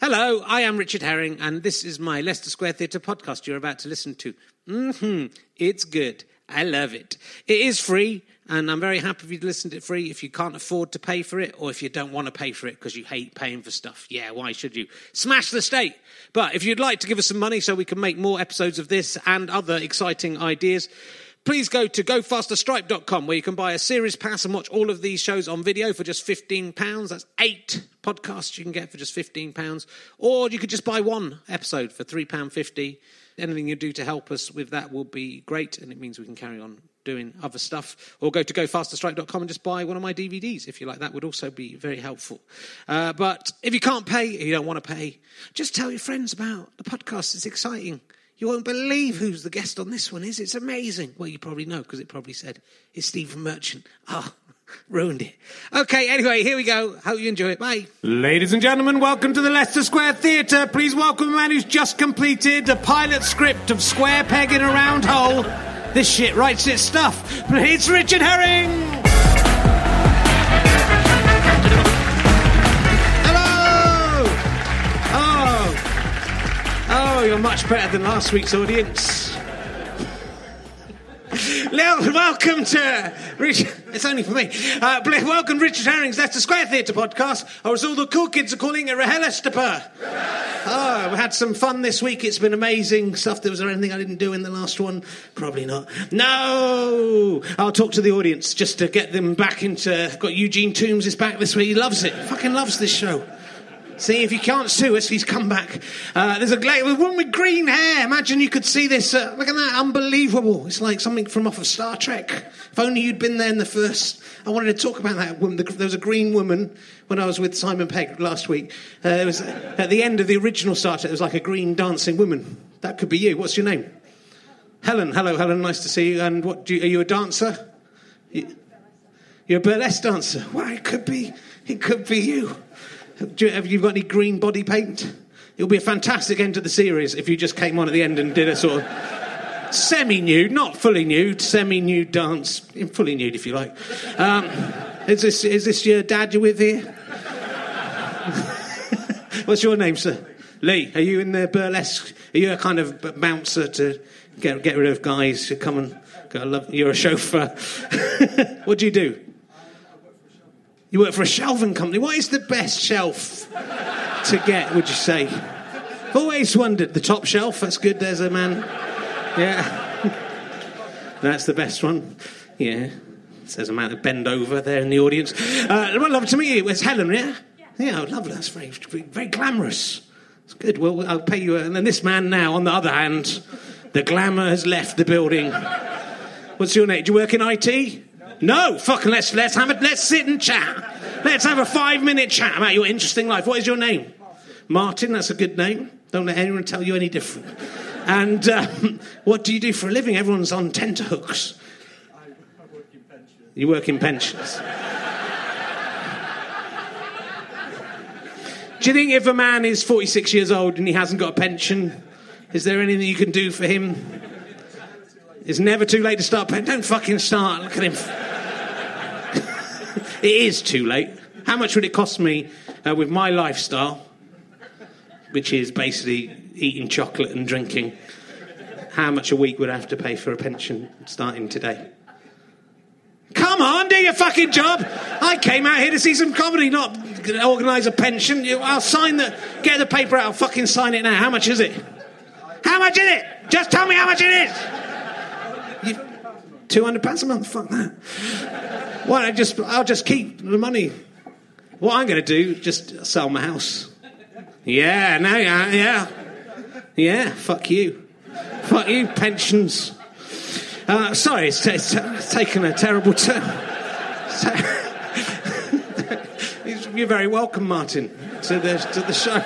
Hello, I am Richard Herring, and this is my Leicester Square Theatre podcast you're about to listen to. hmm It's good. I love it. It is free, and I'm very happy if you listen to it free. If you can't afford to pay for it, or if you don't want to pay for it because you hate paying for stuff, yeah, why should you? Smash the state. But if you'd like to give us some money so we can make more episodes of this and other exciting ideas, please go to gofasterstripe.com where you can buy a series pass and watch all of these shows on video for just £15. That's eight podcasts you can get for just £15. Or you could just buy one episode for £3.50. Anything you do to help us with that will be great, and it means we can carry on doing other stuff. Or go to gofasterstripe.com and just buy one of my DVDs if you like. That would also be very helpful. Uh, but if you can't pay, you don't want to pay, just tell your friends about the podcast. It's exciting. You won't believe who's the guest on this one is. It's amazing. Well, you probably know because it probably said it's Stephen Merchant. Oh, ruined it. Okay, anyway, here we go. Hope you enjoy it. Bye. Ladies and gentlemen, welcome to the Leicester Square Theatre. Please welcome a man who's just completed a pilot script of Square Peg in a Round Hole. This shit writes its stuff. But It's Richard Herring. Oh. Oh, you're much better than last week's audience. Welcome to Richard. It's only for me. Uh, welcome, Richard Herring's the Square Theatre podcast, or as all the cool kids are calling it, Rahelistaper. Oh, we had some fun this week. It's been amazing stuff. There was there anything I didn't do in the last one? Probably not. No, I'll talk to the audience just to get them back into. Got Eugene Toombs is back this week. He loves it. Fucking loves this show. See, if you can't sue us, he's come back. Uh, there's a gla- woman with green hair. Imagine you could see this. Uh, look at that, unbelievable. It's like something from off of Star Trek. If only you'd been there in the first. I wanted to talk about that woman. There was a green woman when I was with Simon Pegg last week. Uh, it was at the end of the original Star Trek. There was like a green dancing woman. That could be you. What's your name? Helen. Hello, Helen. Nice to see you. And what? You, are you a dancer? You, you're a burlesque dancer. Well, it could be. It could be you. Do you, have you got any green body paint? It'll be a fantastic end to the series if you just came on at the end and did a sort of semi-nude, not fully nude, semi-nude dance, fully nude if you like. Um, is this is this your dad you're with here? What's your name, sir? Lee. Are you in the burlesque? Are you a kind of bouncer to get get rid of guys who come and go? Love, you're a chauffeur. what do you do? You work for a shelving company. What is the best shelf to get, would you say? I've always wondered. The top shelf, that's good. There's a man. Yeah. That's the best one. Yeah. There's a man that bend over there in the audience. Uh, well, love to meet you. It's Helen, yeah? Yeah, lovely. That's very, very glamorous. It's good. Well, I'll pay you. And then this man now, on the other hand, the glamour has left the building. What's your name? Do you work in IT? No, fucking let's let's have it. Let's sit and chat. Let's have a five minute chat about your interesting life. What is your name? Martin. That's a good name. Don't let anyone tell you any different. And um, what do you do for a living? Everyone's on tenterhooks. I, I work in pensions. You work in pensions. do you think if a man is 46 years old and he hasn't got a pension, is there anything you can do for him? It's never too late to start. Don't fucking start. Look at him. It is too late. How much would it cost me uh, with my lifestyle, which is basically eating chocolate and drinking? How much a week would I have to pay for a pension starting today? Come on, do your fucking job. I came out here to see some comedy, not organise a pension. I'll sign the, get the paper out, I'll fucking sign it now. How much is it? How much is it? Just tell me how much it is. Hundred pounds a month. Fuck that. Why? I just I'll just keep the money. What I'm going to do? Just sell my house. Yeah. No. Yeah. Yeah. Yeah. Fuck you. Fuck you. Pensions. Uh, sorry, it's, it's, it's, taken a terrible turn. you're very welcome, Martin, to the to the show.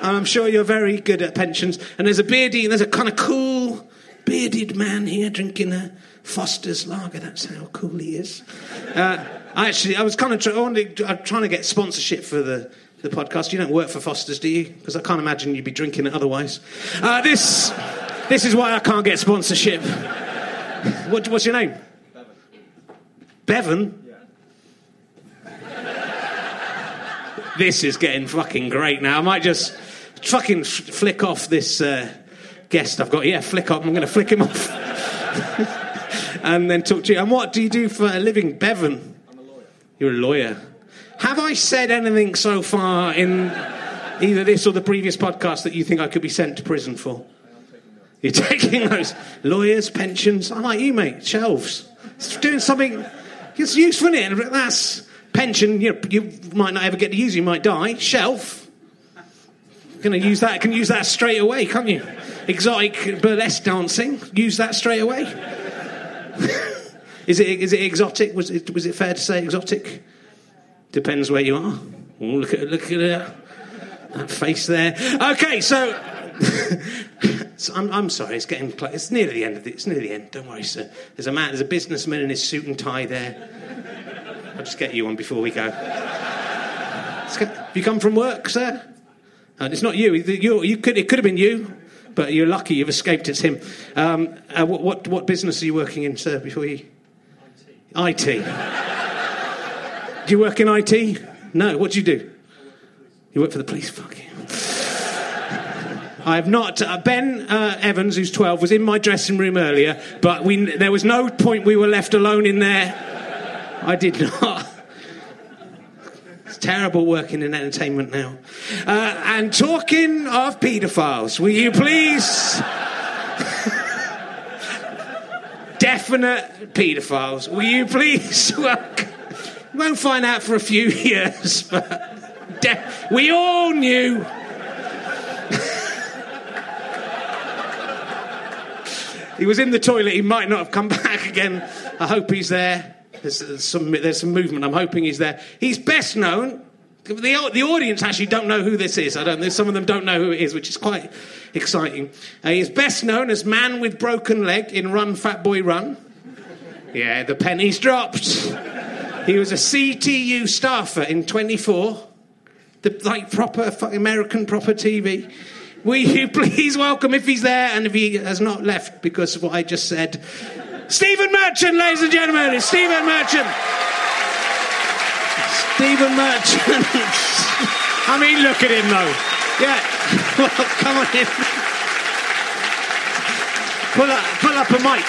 I'm sure you're very good at pensions. And there's a beardy, there's a kind of cool bearded man here drinking a Foster's lager. That's how cool he is. Uh, I actually, I was kind of try, I am trying to get sponsorship for the, the podcast. You don't work for Foster's, do you? Because I can't imagine you'd be drinking it otherwise. Uh, this, this is why I can't get sponsorship. What, what's your name? Bevan. Bevan? this is getting fucking great now. I might just fucking f- flick off this uh, guest I've got. Yeah, flick off. I'm going to flick him off. and then talk to you. And what do you do for a living, Bevan? I'm a lawyer. You're a lawyer. Have I said anything so far in either this or the previous podcast that you think I could be sent to prison for? You're taking those lawyers, pensions. I'm like you, mate. Shelves. It's doing something. It's useful, isn't it? That's pension. You, you might not ever get to use. You might die. Shelf. Going to use that. Can use that straight away, can't you? Exotic burlesque dancing. Use that straight away. is it? Is it exotic? Was it? Was it fair to say exotic? Depends where you are. Oh, look at look at that, that face there. Okay, so, so I'm, I'm sorry. It's getting close. It's near the end of the, It's near the end. Don't worry, sir. There's a man. There's a businessman in his suit and tie there. I'll just get you on before we go. Have you come from work, sir? And it's not you. you you could, it could have been you, but you're lucky you've escaped. It's him. Um, uh, what, what, what business are you working in, sir, before you? IT. do you work in IT? No. What do you do? You work for the police? Fuck you. I have not. Uh, ben uh, Evans, who's 12, was in my dressing room earlier, but we, there was no point we were left alone in there. I did not. Terrible working in entertainment now. Uh, and talking of paedophiles, will you please? Definite paedophiles, will you please welcome? Won't find out for a few years, but de- we all knew. he was in the toilet. He might not have come back again. I hope he's there. There's, some there's some movement. I'm hoping he's there. He's best known. The, the audience actually don't know who this is. I don't. Some of them don't know who it is, which is quite exciting. Uh, he's best known as Man with Broken Leg in Run Fat Boy Run. Yeah, the pennies dropped. He was a CTU staffer in 24, the like proper American proper TV. Will you please welcome if he's there and if he has not left because of what I just said, Stephen Merchant, ladies and gentlemen, it's Stephen Merchant. Stephen Merchant. I mean, look at him though. Yeah, well, come on in. Pull up, pull up a mic.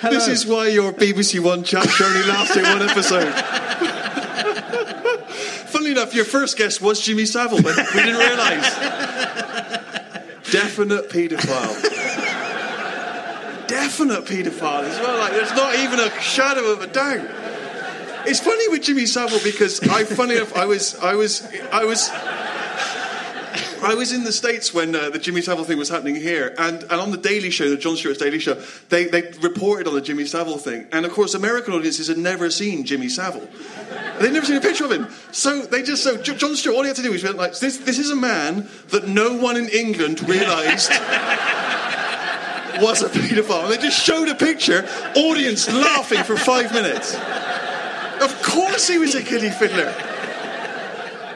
Hello. This is why your BBC One chat show only lasted one episode. Funnily enough, your first guest was Jimmy Savile, but we didn't realise. Definite paedophile. Definite paedophile as well. Like, there's not even a shadow of a doubt. It's funny with Jimmy Savile because I, funny enough, I was, I was, I was. I was in the States when uh, the Jimmy Savile thing was happening here, and, and on the Daily Show, the Jon Stewart's Daily Show, they, they reported on the Jimmy Savile thing. And of course, American audiences had never seen Jimmy Savile. They'd never seen a picture of him. So they just, so Jon Stewart, all he had to do was like, this, this is a man that no one in England realised was a paedophile. And they just showed a picture, audience laughing for five minutes. Of course he was a kiddie fiddler.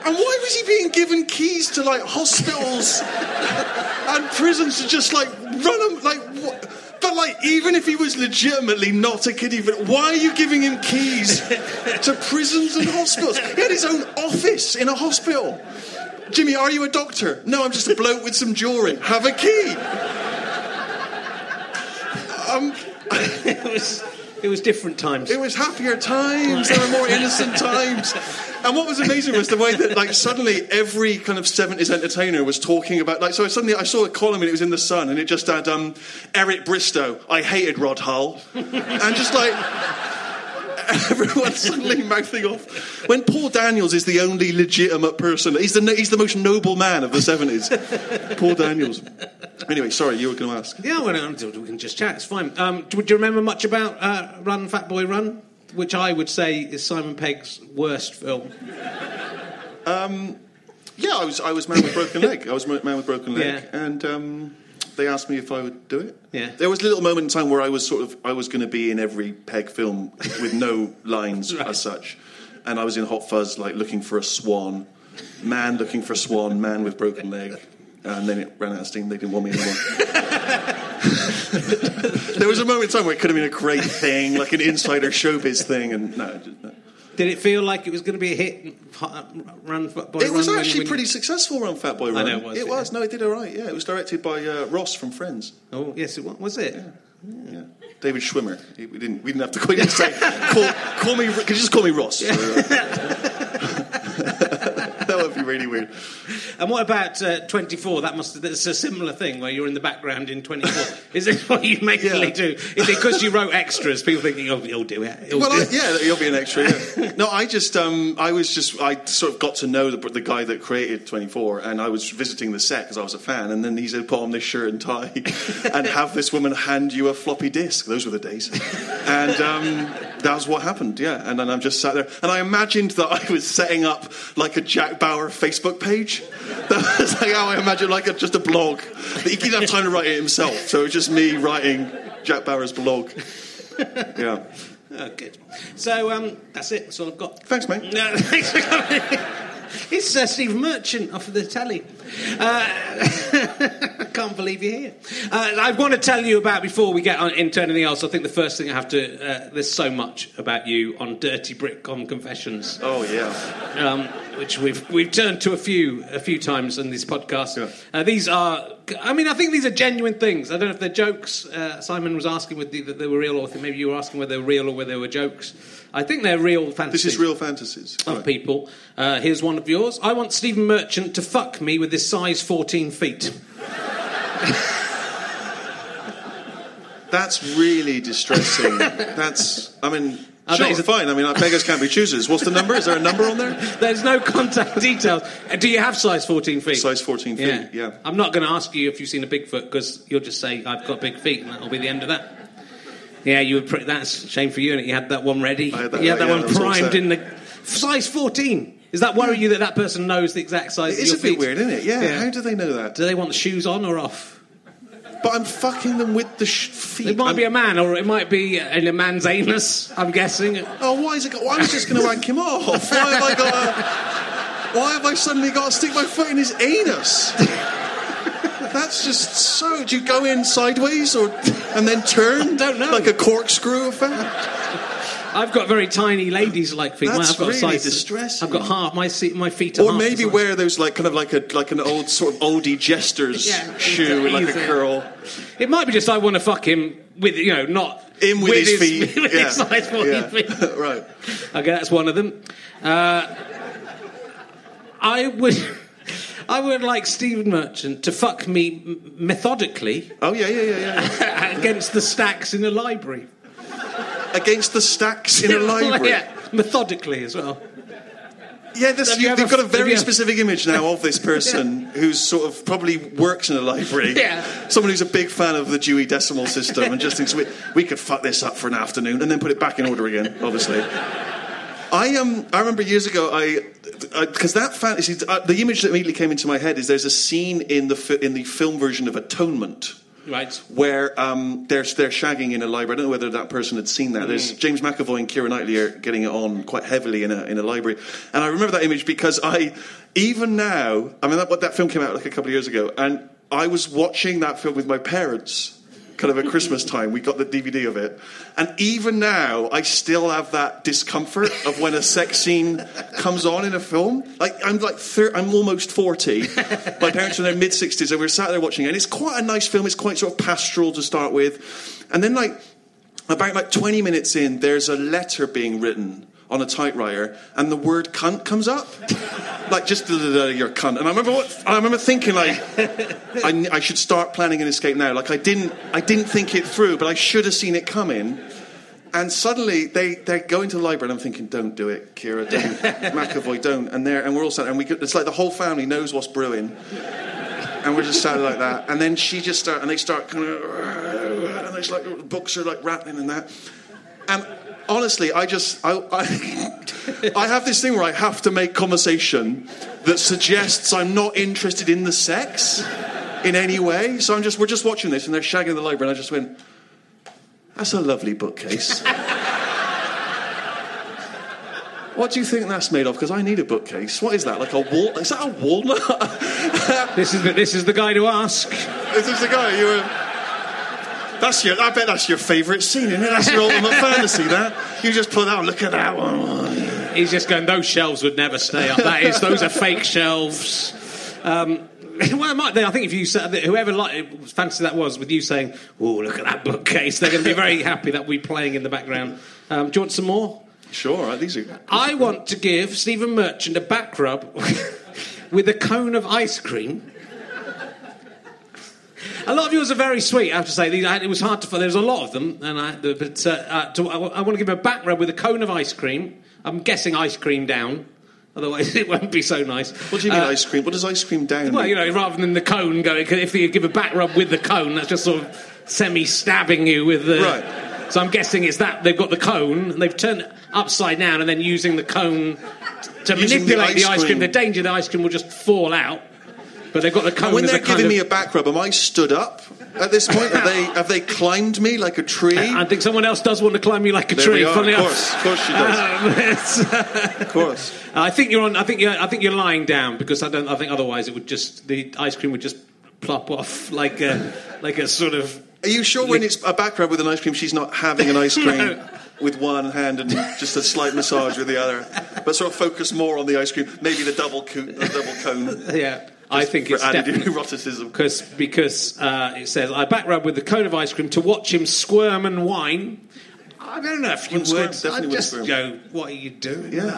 And why was he being given keys to like hospitals and prisons to just like run them? Like, what? but like, even if he was legitimately not a kid, even why are you giving him keys to prisons and hospitals? He had his own office in a hospital. Jimmy, are you a doctor? No, I'm just a bloke with some jewelry. Have a key. Um, it was it was different times. It was happier times. There were more innocent times. And what was amazing was the way that, like, suddenly every kind of 70s entertainer was talking about, like, so suddenly I saw a column and it was in The Sun and it just had um, Eric Bristow, I hated Rod Hull. and just like, everyone suddenly mouthing off. When Paul Daniels is the only legitimate person, he's the, he's the most noble man of the 70s. Paul Daniels. Anyway, sorry, you were going to ask. Yeah, well, um, we can just chat. It's fine. Um, do, do you remember much about uh, Run Fat Boy Run, which I would say is Simon Pegg's worst film? Yeah, I was I was man with broken leg. I was man with broken leg, Yeah. and um, they asked me if I would do it. Yeah. There was a little moment in time where I was sort of I was going to be in every Pegg film with no lines Right. as such, and I was in Hot Fuzz like looking for a swan, man looking for a swan, man with broken leg, and then it ran out of steam. They didn't want me anymore. There was a moment in time where it could have been a great thing, like an insider showbiz thing, and no. just- no. Did it feel like it was going to be a hit? uh, Run, Boy, It was Run, when- actually when- pretty successful around Fat Boy Run. know it was, It yeah. was. No, it did all right. Yeah, it was directed by uh, Ross from Friends. Oh yes, it was. was it? Yeah. David Schwimmer. We didn't. We didn't have to. Didn't say. Call, call me. Could you just call me Ross? that would be really weird. And what about uh, 24? That must. That's a similar thing where you're in the background in 24. Is this what you mainly Yeah. do? Is it because you wrote extras? People thinking, oh, he'll do it. He'll Well, do I, it. yeah, you'll be an extra. Yeah. No, I just, um, I was just, I sort of got to know the, the guy that created 24, and I was visiting the set because I was a fan, and then he said, put on this shirt and tie, and have this woman hand you a floppy disk. Those were the days, and um, that was what happened. Yeah, and then I'm just sat there, and I imagined that I was setting up like a Jack Bauer Facebook page. That was like how I imagine like a, just a blog. But he didn't have time to write it himself, so it was just me writing Jack Bauer's blog. Yeah. Oh, good. So um, that's it. That's all I've got. Thanks, mate. No, thanks for coming. It's uh, Steve Merchant off of the telly. Uh, I can't believe you're here. Uh, I want to tell you about before we get on into anything else. I think the first thing I have to. Uh, there's so much about you on Dirty Britcom Confessions, Oh yeah. um, which we've we've turned to a few a few times in this podcast. Yeah. Uh, these are. I mean, I think these are genuine things. I don't know if they're jokes. Uh, Simon was asking whether they, they were real, or maybe you were asking whether they were real or whether they were jokes. I think they're real fantasies This is real fantasies. of Right. people. Uh, here's one of yours. I want Stephen Merchant to fuck me with his size 14 feet. That's really distressing. That's, I mean, Oh, sure, a- fine. I mean, beggars can't be choosers. What's the number? Is there a number on there? There's no contact details. Uh, Do you have size 14 feet? Size 14 feet, yeah. I'm not going to ask you if you've seen a Bigfoot because you'll just say, I've got big feet, and that'll be the end of that. Yeah, you would. That's a shame for you, and you had that one ready. I had that- you had that yeah, one that primed in the size 14. Does that worry you that that person knows the exact size It is a bit feet? weird, isn't it? Yeah, Yeah. How do they know that? Do they want the shoes on or off? But I'm fucking them with the sh- feet. It might I'm- be a man, or it might be in a man's anus. I'm guessing. Oh, why is it? Well, I was just going to wank him off. Why have I got? To, why have I suddenly got to stick my foot in his anus? That's just so. Do you go in sideways or and then turn? Don't know. Like a corkscrew effect. I've got very tiny ladies-like feet. That's I've got a really size, distressing. I've got half my se- my feet. Are Or half the maybe size. wear those like kind of like a like an old sort of oldie jester's Yeah, shoe with like a curl. It might be just I want to fuck him with you know not In with, his, feet. with yeah. his size 14 Yeah. feet. right. Okay, that's one of them. Uh, I would. I would like Stephen Merchant to fuck me methodically Oh yeah, yeah, yeah, yeah. against the stacks in a library. Against the stacks in a library. yeah, methodically as well. Yeah, this, Have you you, ever- they've got a very specific image now of this person who's sort of probably works in a library. Yeah. Someone who's a big fan of the Dewey Decimal System and just thinks we, we could fuck this up for an afternoon and then put it back in order again. Obviously. I um I remember years ago I because that fantasy uh, the image that immediately came into my head is there's a scene in the fi- in the film version of Atonement Right. where um, they're, they're shagging in a library. I don't know whether that person had seen that. Mm. There's James McAvoy and Keira Knightley are getting it on quite heavily in a, in a library. And I remember that image because I, even now, I mean, that, what- that film came out like a couple of years ago, and I was watching that film with my parents. Kind of at Christmas time, we got the DVD of it, and even now, I still have that discomfort of when a sex scene comes on in a film. Like I'm like thir- I'm almost forty. My parents are in their mid sixties, and we we're sat there watching it. And it's quite a nice film. It's quite sort of pastoral to start with, and then like about like twenty minutes in, there's a letter being written on a typewriter, and the word "cunt" comes up, like just "Duh, duh, duh, you're a cunt. And I remember what I remember thinking like, I, I should start planning an escape now. Like I didn't I didn't think it through, but I should have seen it coming. And suddenly they, they go into the library, and I'm thinking, don't do it, Keira, don't, McAvoy, don't. And there, and we're all sat, and we it's like the whole family knows what's brewing, and we're just sat like that. And then she just start, and they start kind of, and it's like the books are like rattling and that. And honestly, I just I, I, I have this thing where I have to make conversation that suggests I'm not interested in the sex in any way. So I'm just we're just watching this, and they're shagging in the library, and I just went. That's a lovely bookcase. what do you think that's made of? Because I need a bookcase. What is that? Like a wall? Is that a walnut? This is the, this is the guy to ask. This is the guy you were? That's your. I bet that's your favourite scene, isn't it? That's your ultimate fantasy. That you just put out. Look at that one. He's just going. Those shelves would never stay up. That is, those are fake shelves. Um, well, it might, I think if you said whoever like, fancy that was with you saying, "Oh, look at that bookcase," they're going to be very happy that we're playing in the background. Um, do you want some more? Sure. Right, these are. I want to give Stephen Merchant a back rub with a cone of ice cream. A lot of yours are very sweet, I have to say. These, it was hard to find. There's a lot of them, and I, but uh, uh, to, I, I want to give a back rub with a cone of ice cream. I'm guessing ice cream down. Otherwise, it won't be so nice. What do you mean Uh, ice cream? What does ice cream down? well, mean? you know, rather than the cone going, if you give a back rub with the cone, that's just sort of semi stabbing you with the. Right. So I'm guessing it's that they've got the cone, and they've turned it upside down, and then using the cone to Using manipulate the ice ice cream. cream. The danger the ice cream will just fall out. But they've got the cone when they're giving of, me a back rub, am I stood up at this point? Have they have they climbed me like a tree? I think someone else does want to climb you like a there tree. we are. funnily Of course, of course she does. Of course. I think you're on. I think you're. I think you're lying down because I don't. I think otherwise it would just the ice cream would just plop off like a like a sort of. Are you sure when it's a back rub with an ice cream, she's not having an ice cream No. with one hand and just a slight massage with the other, but sort of focus more on the ice cream, maybe the double co- the double cone. Yeah, I think it's added definitely eroticism. because because uh, it says I back rub with the cone of ice cream to watch him squirm and whine. I don't know if you Wouldn't would. definitely I'd wouldn't just squirm. go, "What are you doing?" Yeah.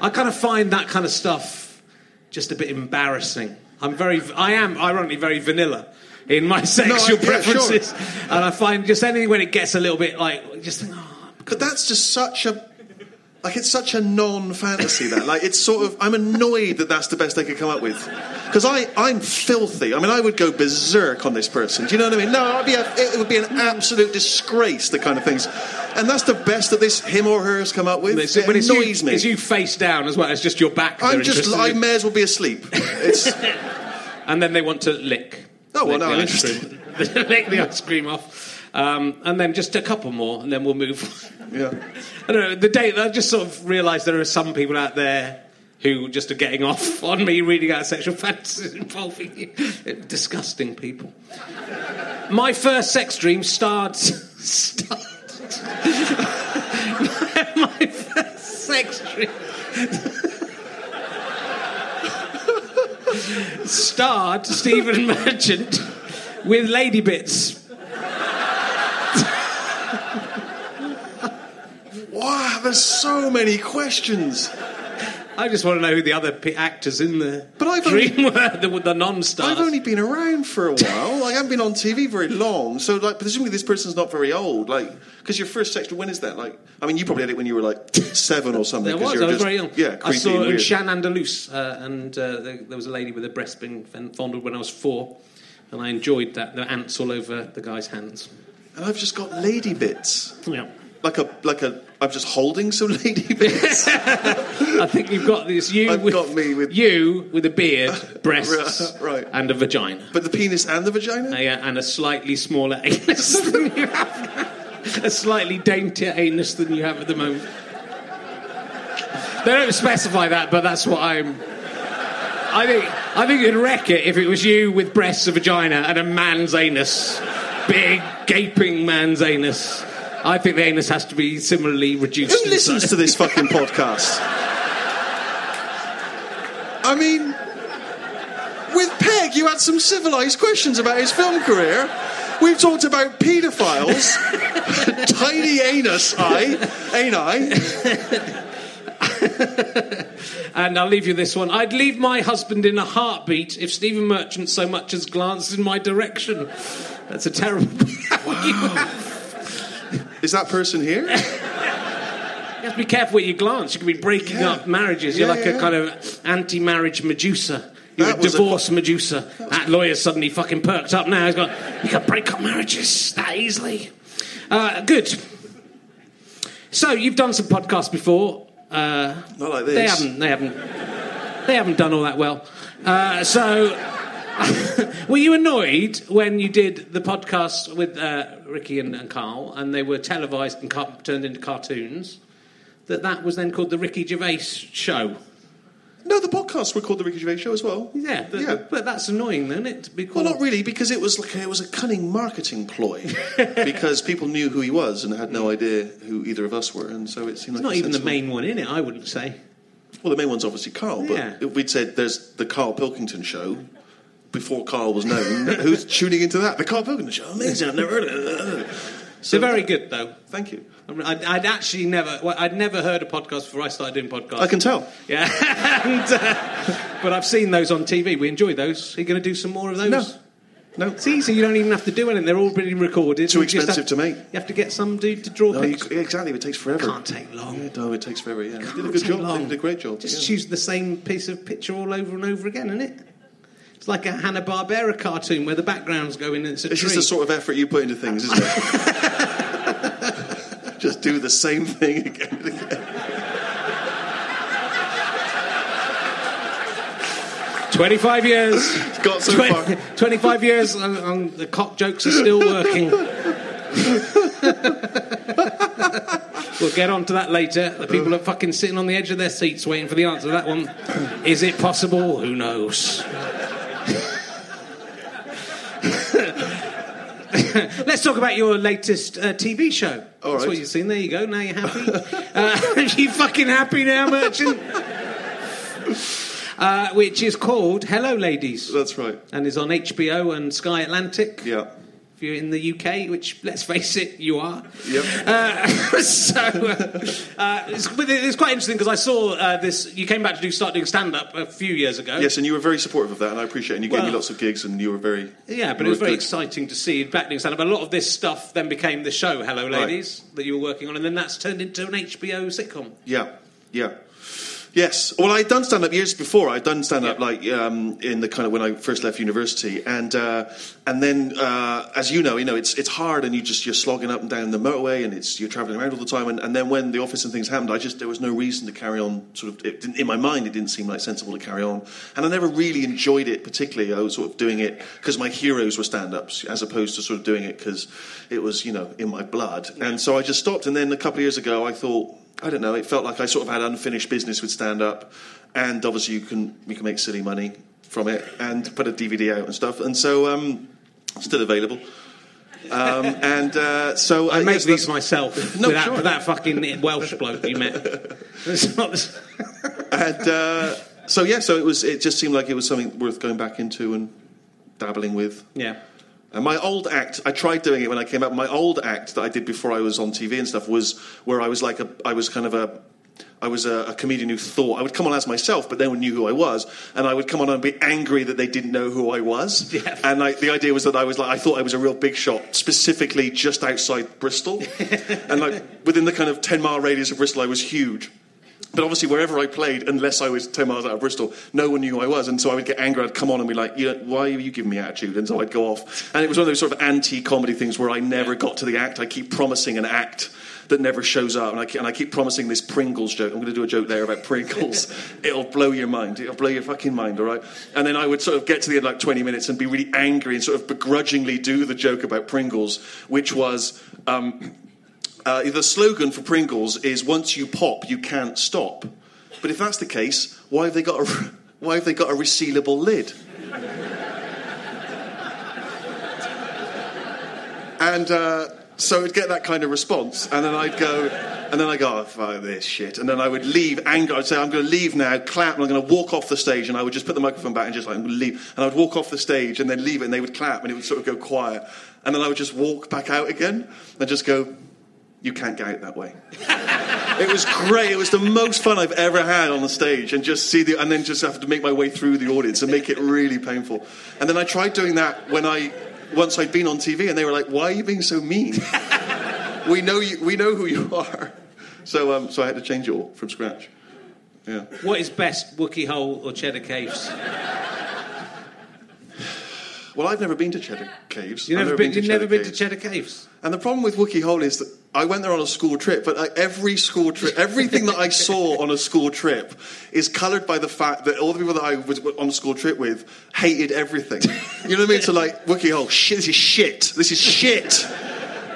I, I kind of find that kind of stuff just a bit embarrassing. I'm very, I am ironically very vanilla in my sexual yeah, preferences, and I find just anything when it gets a little bit like, just think, oh, But that's just such a like it's such a non-fantasy that like it's sort of I'm annoyed that that's the best they could come up with because I I'm filthy. I mean I would go berserk on this person. Do you know what I mean? No, I'd be a, it would be an absolute disgrace. The kind of things, and that's the best that this him or her has come up with. it's, it but it's annoys you, me. it's you face down as well. It's just your back. I'm just I may as well be asleep. It's and then they want to lick. Oh, well, lick no, I'm cream. lick the ice cream off, um, and then just a couple more, and then we'll move. yeah. I don't know. The day I just sort of realised there are some people out there who just are getting off on me reading out sexual fantasies involving you. Disgusting people. My first sex dream starts. starred my first sex dream. starred Stephen Merchant with Lady Bits. Wow, there's so many questions. I just want to know who the other p- actors in the But I've dream were, the, the non-stars. I've only been around for a while. Like, I haven't been on TV very long, so like presumably this person's not very old. Like, because your first sex when is that? Like, I mean, you probably had it when you were like seven or something. There was. you I was just- very young. Yeah, I saw it in. Chien Andalou, uh, and uh, there, there was a lady with a breast being fondled when I was four, and I enjoyed that. The ants all over the guy's hands. and I've just got lady bits, Yeah. like a like a. I'm just holding some lady bits. I think you've got this. You I've with, got me with- you with a beard, breasts, Right. and a vagina. but the penis and the vagina. Uh, yeah, and a slightly smaller anus than you have. a slightly daintier anus than you have at the moment. They don't specify that, but that's what I'm. I think I think you'd wreck it if it was you with breasts, a vagina, and a man's anus, big gaping man's anus. I think the anus has to be similarly reduced. Who listens size. to this fucking podcast? I mean, with Pegg, you had some civilized questions about his film career. We've talked about paedophiles, tiny anus, I, ain't I? And I'll leave you this one. I'd leave my husband in a heartbeat if Stephen Merchant so much as glanced in my direction. That's a terrible. have, Is that person here? you have to be careful where you glance. You could be breaking Yeah. up marriages. You're Yeah, like yeah. a kind of anti-marriage Medusa. You're That a was a divorce Medusa. That lawyer's suddenly fucking perked up now. He's got you can break up marriages that easily. Uh, good. So you've done some podcasts before. Uh, Not like this. They haven't. They haven't. They haven't done all that well. Uh, so, were you annoyed when you did the podcast with uh, Ricky and, and Carl, and they were televised and car- turned into cartoons? That that was then called the Ricky Gervais Show. No, the podcasts were called the Ricky Gervais Show as well. Yeah, but, yeah. but that's annoying, then, it? To be Well, not really, because it was like it was a cunning marketing ploy. because people knew who he was and had no idea who either of us were, and so it seemed like not a even the main one in it, I wouldn't say. Well, the main one's obviously Carl, but Yeah. if we'd said there's the Carl Pilkington show before Carl was known. who's tuning into that? The Carl Pilkington show, amazing! I've never heard of it. They're very good, though. Thank you. I'd, I'd actually never, well, I'd never heard a podcast before I started doing podcasts. I can tell. Yeah, and, uh, but I've seen those on TV. We enjoy those. Are you going to do some more of those? No. No, It's easy. You don't even have to do anything. They're all already recorded. Too just expensive have- to make. You have to get some dude to draw no you, pictures. exactly. It takes forever. It can't take long. Yeah, no, it takes forever. Yeah, they did a Can't good take job. long. Did a great job. Just yeah. use the same piece of picture all over and over again, isn't it? It's like a Hanna Barbera cartoon where the backgrounds go in and it's a It's tree. just the sort of effort you put into things, isn't it? just do the same thing again and again. 25 years. Got so Twen- far. 25 years and, and the cock jokes are still working. we'll get on to that later. The people are fucking sitting on the edge of their seats waiting for the answer to that one. Is it possible? Who knows? Let's talk about your latest uh, TV show. All That's right. what you've seen. There you go. Now you're happy. uh, are you fucking happy now, Merchant? Uh, which is called Hello Ladies That's right. and is on HBO and Sky Atlantic. Yeah. If you're in the UK, which let's face it, you are. Yep. Uh, so uh, uh, it's, but it's quite interesting because I saw uh, this. You came back to do start doing stand up a few years ago. Yes, and you were very supportive of that, and I appreciate it. And you gave me lots of gigs, and you were very. Yeah, but it was very good. exciting to see you back doing stand up. A lot of this stuff then became the show Hello Ladies that you were working on, and then that's turned into an HBO sitcom. Yeah, yeah. Yes. Well, I'd done stand up years before. I'd done stand up Yeah. like um, in the kind of when I first left university, and uh, and then uh, as you know, you know it's it's hard, and you just you're slogging up and down the motorway, and it's you're traveling around all the time, and, and then when the office and things happened, I just there was no reason to carry on. Sort of it, didn't- in my mind, it didn't seem like sensible to carry on, and I never really enjoyed it particularly. I was sort of doing it because my heroes were stand ups, as opposed to sort of doing it because it was you know in my blood, and so I just stopped. And then a couple of years ago, I thought. I don't know. It felt like I sort of had unfinished business with stand up, and obviously you can you can make silly money from it and put a DVD out and stuff. And so, um, still available. Um, and uh, so I make yes, these myself No, with, that, sure. that fucking Welsh bloke you met. And uh, so yeah, so it was. It just seemed like it was something worth going back into and dabbling with. yeah. And my old act, I tried doing it when I came up. My old act that I did before I was on TV and stuff was where I was like a, I was kind of a, I was a, a comedian who thought I would come on as myself, but no one knew who I was, and I would come on and be angry that they didn't know who I was. Yeah. And like the idea was that I was like I thought I was a real big shot, specifically just outside Bristol, and like within the kind of ten mile radius of Bristol, I was huge. But obviously, wherever I played, unless I was 10 miles out of Bristol, no one knew who I was. And so I would get angry. I'd come on and be like, you know, why are you giving me attitude? And so I'd go off. And it was one of those sort of anti comedy things where I never got to the act. I keep promising an act that never shows up. And I, keep, and I keep promising this Pringles joke. I'm going to do a joke there about Pringles. It'll blow your mind. It'll blow your fucking mind, all right? And then I would sort of get to the end of like 20 minutes and be really angry and sort of begrudgingly do the joke about Pringles, which was. Um, uh, the slogan for Pringles is "Once you pop, you can't stop." But if that's the case, why have they got a why have they got a resealable lid? and uh, so I'd get that kind of response, and then I'd go, and then I go, oh, fuck this shit, and then I would leave angry. I'd say, I'm going to leave now, clap, and I'm going to walk off the stage, and I would just put the microphone back and just like leave, and I would walk off the stage and then leave it, and they would clap, and it would sort of go quiet, and then I would just walk back out again and just go, you can't get out that way. It was great. It was the most fun I've ever had on the stage, and just see the, and then just have to make my way through the audience and make it really painful. And then I tried doing that when I, once I'd been on TV, and they were like, "Why are you being so mean? we know you. We know who you are." So, um, so I had to change it all from scratch. Yeah. What is best, Wookey Hole or Cheddar Caves? Well, I've never been to Cheddar Caves. You've I've never been, you've never been to Cheddar Caves? And the problem with Wookey Hole is that I went there on a school trip, but like every school trip, everything that I saw on a school trip is coloured by the fact that all the people that I was on a school trip with hated everything. You know what I mean? So like Wookey Hole, shit, this is shit. This is shit.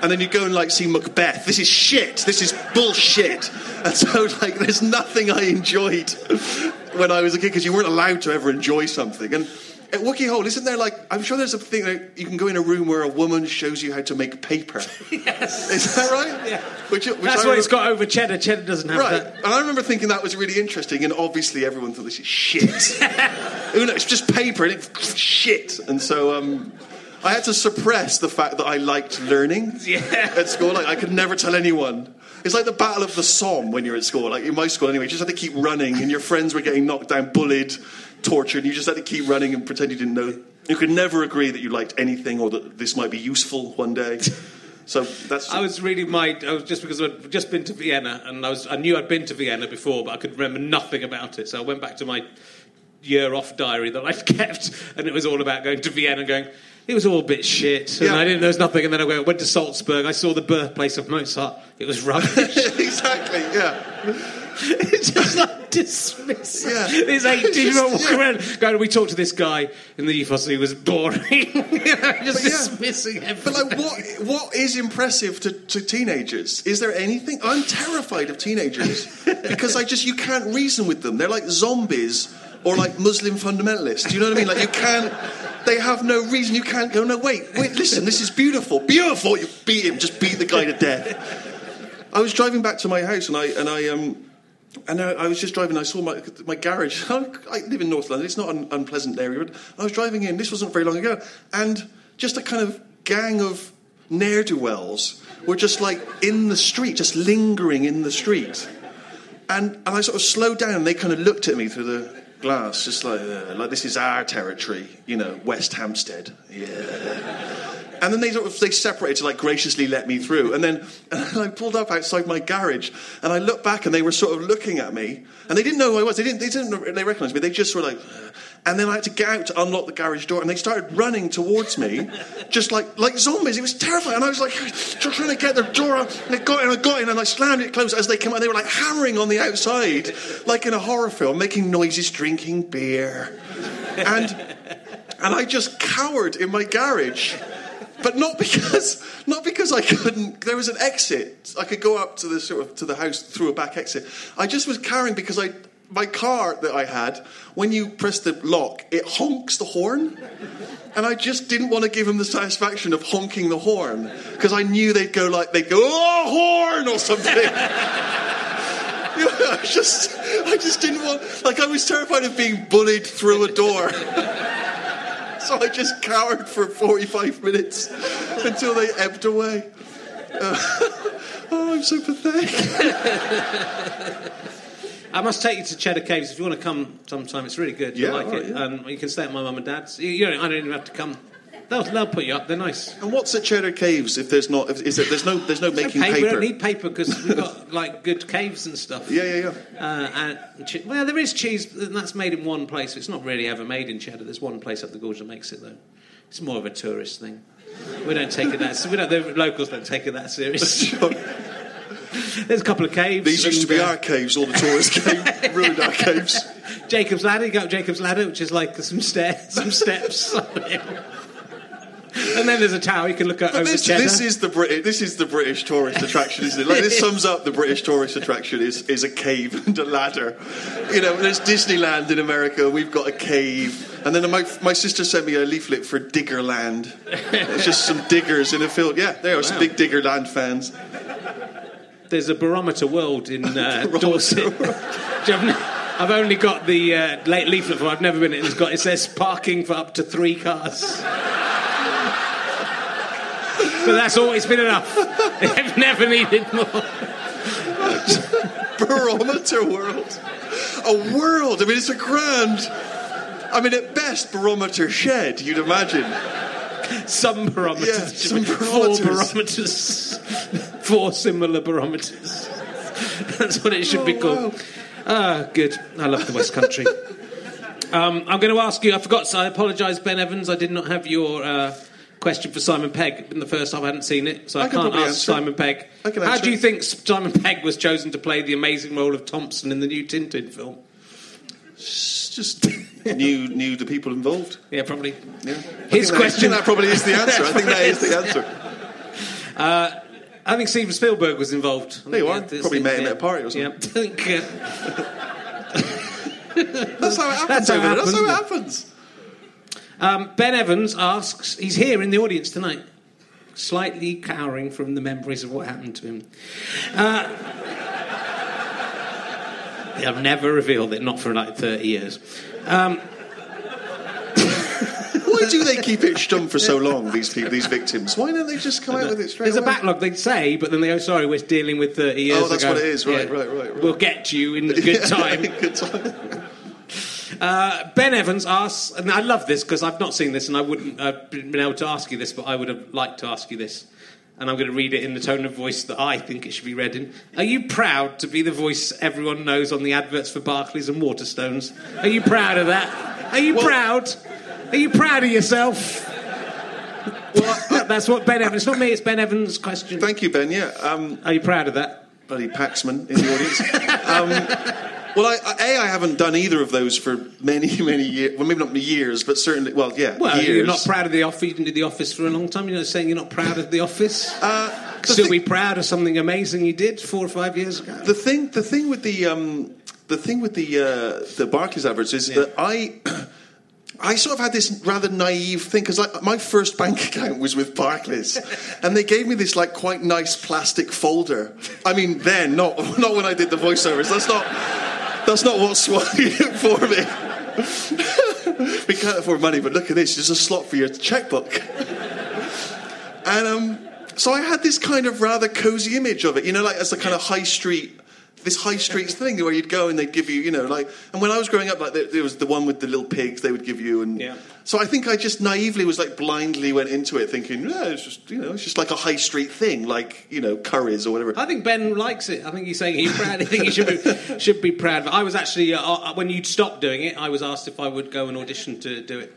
And then you go and like see Macbeth. This is shit. This is bullshit. And so like, there's nothing I enjoyed when I was a kid because you weren't allowed to ever enjoy something. And at Wookey Hole, isn't there like I'm sure there's a thing that you can go in a room where a woman shows you how to make paper. yes. Is that right? Yeah. Which, which That's I what it's remember- got over cheddar. Cheddar doesn't have Right, that. and I remember thinking that was really interesting, and obviously everyone thought this is shit. Who knows? It's just paper, and it's shit. And so um, I had to suppress the fact that I liked learning Yeah. at school. Like I could never tell anyone. It's like the Battle of the Somme when you're at school. Like in my school, anyway, you just had to keep running, and your friends were getting knocked down, bullied, tortured, and you just had to keep running and pretend you didn't know. You could never agree that you liked anything or that this might be useful one day. So that's. I was really my. I was just because I'd just been to Vienna, and I was. I knew I'd been to Vienna before, but I could remember nothing about it. So I went back to my year off diary that I'd kept, and it was all about going to Vienna, and going. It was all a bit shit, and Yeah. I didn't. There was nothing, and then I went, went to Salzburg. I saw the birthplace of Mozart. It was rubbish. exactly. Yeah. it's just like dismiss. Yeah. This eighteen-year-old Just- walking yeah. around going. We talked to this guy in the ethos. He was boring. you know, just But yeah. dismissing But like, what what is impressive to, to teenagers? Is there anything? I'm terrified of teenagers because I just you can't reason with them. They're like zombies or like Muslim fundamentalists. Do you know what I mean? Like you can't. They have no reason. You can't go. No, wait, wait. Listen, this is beautiful, beautiful. You beat him. Just beat the guy to death. I was driving back to my house and I and I um. And I, I was just driving. I saw my my garage. I live in North London. It's not an unpleasant area. But I was driving in. This wasn't very long ago, and just a kind of gang of ne'er do wells were just like in the street, just lingering in the street. And and I sort of slowed down. and They kind of looked at me through the glass, just like uh, like this is our territory, you know, West Hampstead. Yeah. And then they sort of they separated to like graciously let me through. And then and I pulled up outside my garage and I looked back and they were sort of looking at me and they didn't know who I was. They didn't they didn't they recognise me. They just were like "Uh." and then I had to get out to unlock the garage door and they started running towards me just like like zombies. It was terrifying. And I was like trying to get the door up and they got in and I got in and I slammed it closed as they came out. They were like hammering on the outside like in a horror film, making noises, drinking beer. And and I just cowered in my garage. But not because not because I couldn't. There was an exit. I could go up to the sort of to the house through a back exit. I just was carrying because I my car that I had. When you press the lock, it honks the horn, and I just didn't want to give them the satisfaction of honking the horn because I knew they'd go like they'd go oh horn or something. I just I just didn't want like I was terrified of being bullied through a door. So I just cowered for 45 minutes until they ebbed away. Uh, oh, I'm so pathetic. I must take you to Cheddar Caves if you want to come sometime. It's really good. You'll like all right, it. yeah. Um, you can stay at my mum and dad's. You, you don't, I don't even have to come. They'll, they'll put you up. They're nice. And what's at Cheddar Caves if there's not? If, is it, there's no there's no making paper. We don't need paper because we've got like good caves and stuff. Yeah, yeah, yeah. Uh, and che- well, there is cheese, and that's made in one place. It's not really ever made in Cheddar. There's one place up the gorge that makes it, though. It's more of a tourist thing. We don't take it that. We don't. The locals don't take it that serious. Sure. There's a couple of caves. These used to be uh, our caves. All the tourists came, ruined our caves. Jacob's Ladder. You go up Jacob's Ladder, which is like some stairs, some steps. up a hill. and then there's a tower you can look at But over this, Cheddar. this is the British. This is the British tourist attraction, isn't it? Like this sums up the British tourist attraction is is a cave and a ladder. You know, there's Disneyland in America. We've got a cave, and then my my sister sent me a leaflet for Diggerland. It's just some diggers in a field. Yeah, there are some Wow. big Diggerland fans. There's a barometer world in uh, Barometer Dorset. Which I've, only got the uh, late leaflet for. I've never been. in. It's got. It says parking for up to three cars. But that's always been enough. They've never needed more. Barometer world, a world. I mean, it's a grand. I mean, at best, barometer shed. You'd imagine. Some barometers. Yeah, some Four barometers. barometers. Four similar barometers. That's what it should be Oh, called. wow. Ah, good. I love the West Country. um, I'm going to ask you. I forgot. So I apologise, Ben Evans. I did not have your uh, question for Simon Pegg in the first half. I hadn't seen it, so I, I can can't ask answer. Simon Pegg. How do you it. think Simon Pegg was chosen to play the amazing role of Thompson in the new Tintin film? Just knew knew the people involved. Yeah, probably. Yeah. His I think that- I question- think that probably is the answer. I think that is the answer. I think Steven Spielberg was involved. There you are. Probably met him at a party or something. Yeah. Uh, That's how it happens That's how it over there. That's how it happens. Um, ben Evans asks, he's here in the audience tonight, slightly cowering from the memories of what happened to him. Uh, I've never revealed it, not for like 30 years. Um, Why do they keep it stum for so long? These people, these victims. Why don't they just come out with it straight There's a backlog, they'd say, but then they go, sorry, we're dealing with 30 years Oh, that's ago." what it is. Right, right, right, right. We'll get you in good time. Good time. Uh, ben Evans asks, and I love this because I've not seen this and I wouldn't have been able to ask you this, but I would have liked to ask you this. And I'm going to read it in the tone of voice that I think it should be read in. Are you proud to be the voice everyone knows on the adverts for Barclays and Waterstones? Are you proud of that? Are you Well- proud? Are you proud of yourself? Well, that's what Ben Evans. It's not me. It's Ben Evans' question. Thank you, Ben. Yeah. Um, Are you proud of that? Buddy Paxman in the audience. um, well, I, I- a I haven't done either of those for many, many years. Well, maybe not many years, but certainly. Well, yeah, Well, years. you're not proud of the office. You didn't do the office for a long time. You're not saying you're not proud of the office. Uh, the Still thing- be proud of something amazing you did four or five years ago. The thing, the thing with the, um, the thing with the uh, the Barclays adverts is that I. I sort of had this rather naive thing because like, my first bank account was with Barclays, and they gave me this like quite nice plastic folder. I mean, then not not when I did the voiceovers. That's not that's not what swung it for me. we can't afford money, but look at this. There's a slot for your checkbook. And um, so I had this kind of rather cozy image of it, you know, like as a kind of high street, this high street thing where you'd go and they'd give you, you know, like. And when I was growing up, like there, there was the one with the little pigs they would give you, and Yeah. so I think I just naively was like blindly went into it thinking, yeah, it's just you know, it's just like a high street thing, like you know, Currys or whatever. I think Ben likes it. I think he's saying he's proud. I think he should be should be proud. I was actually uh, uh, when you stopped doing it, I was asked if I would go and audition to do it.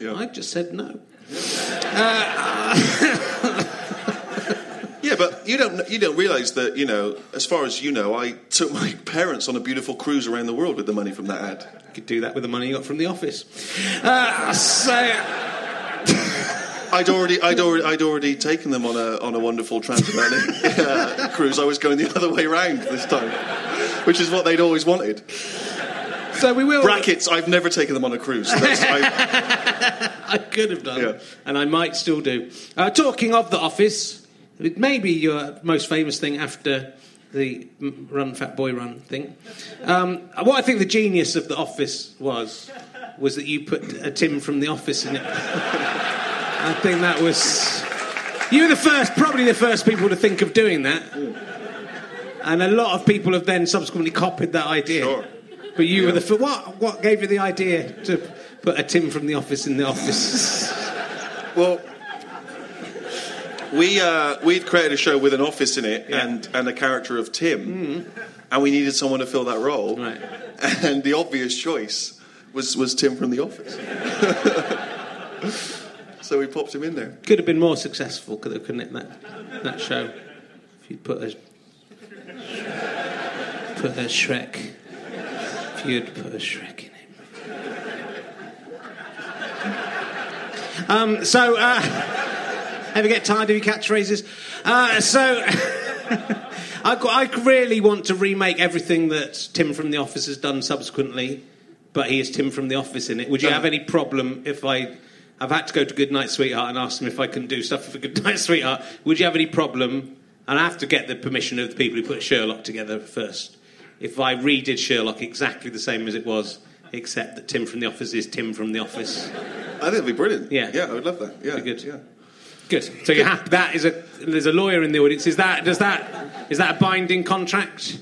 Yeah. I just said no. Yeah, but you don't you don't realise that you know, as far as you know, I took my parents on a beautiful cruise around the world with the money from that ad. You could do that with the money you got from the office. Uh, so. I'd already, I'd already, I'd already taken them on a on a wonderful transatlantic uh, cruise. I was going the other way round this time, which is what they'd always wanted. So we will. Brackets. I've never taken them on a cruise. That's, I, I could have done, Yeah. and I might still do. Uh, talking of The Office, it may be your most famous thing after the Run Fat Boy Run thing. Um, what I think the genius of The Office was was that you put a Tim from The Office in it. I think that was you were the first, probably the first people to think of doing that, and a lot of people have then subsequently copied that idea. Sure. But you were the fir- what? What gave you the idea to put a Tim from The Office in The Office? well, we uh, we'd created a show with an office in it Yeah. and and a character of Tim, and we needed someone to fill that role. Right. And the obvious choice was was Tim from The Office. so we popped him in there. Could have been more successful, could have, couldn't it? That that show, if you'd put a put a Shrek, if you'd put a Shrek in it. Um, so, uh, ever get tired of your catchphrases? Uh, so, I, I really want to remake everything that Tim from The Office has done subsequently, but he is Tim from The Office in it. Would you have any problem if I? I've had to go to Goodnight Sweetheart and ask them if I can do stuff for Goodnight Sweetheart. Would you have any problem? And I have to get the permission of the people who put Sherlock together first. If I redid Sherlock exactly the same as it was, except that Tim from The Office is Tim from The Office. I think it'd be brilliant. Yeah. yeah, I would love that. Yeah, Be good. Yeah. Good. So you have that is a there's a lawyer in the audience. Is that does that is that a binding contract?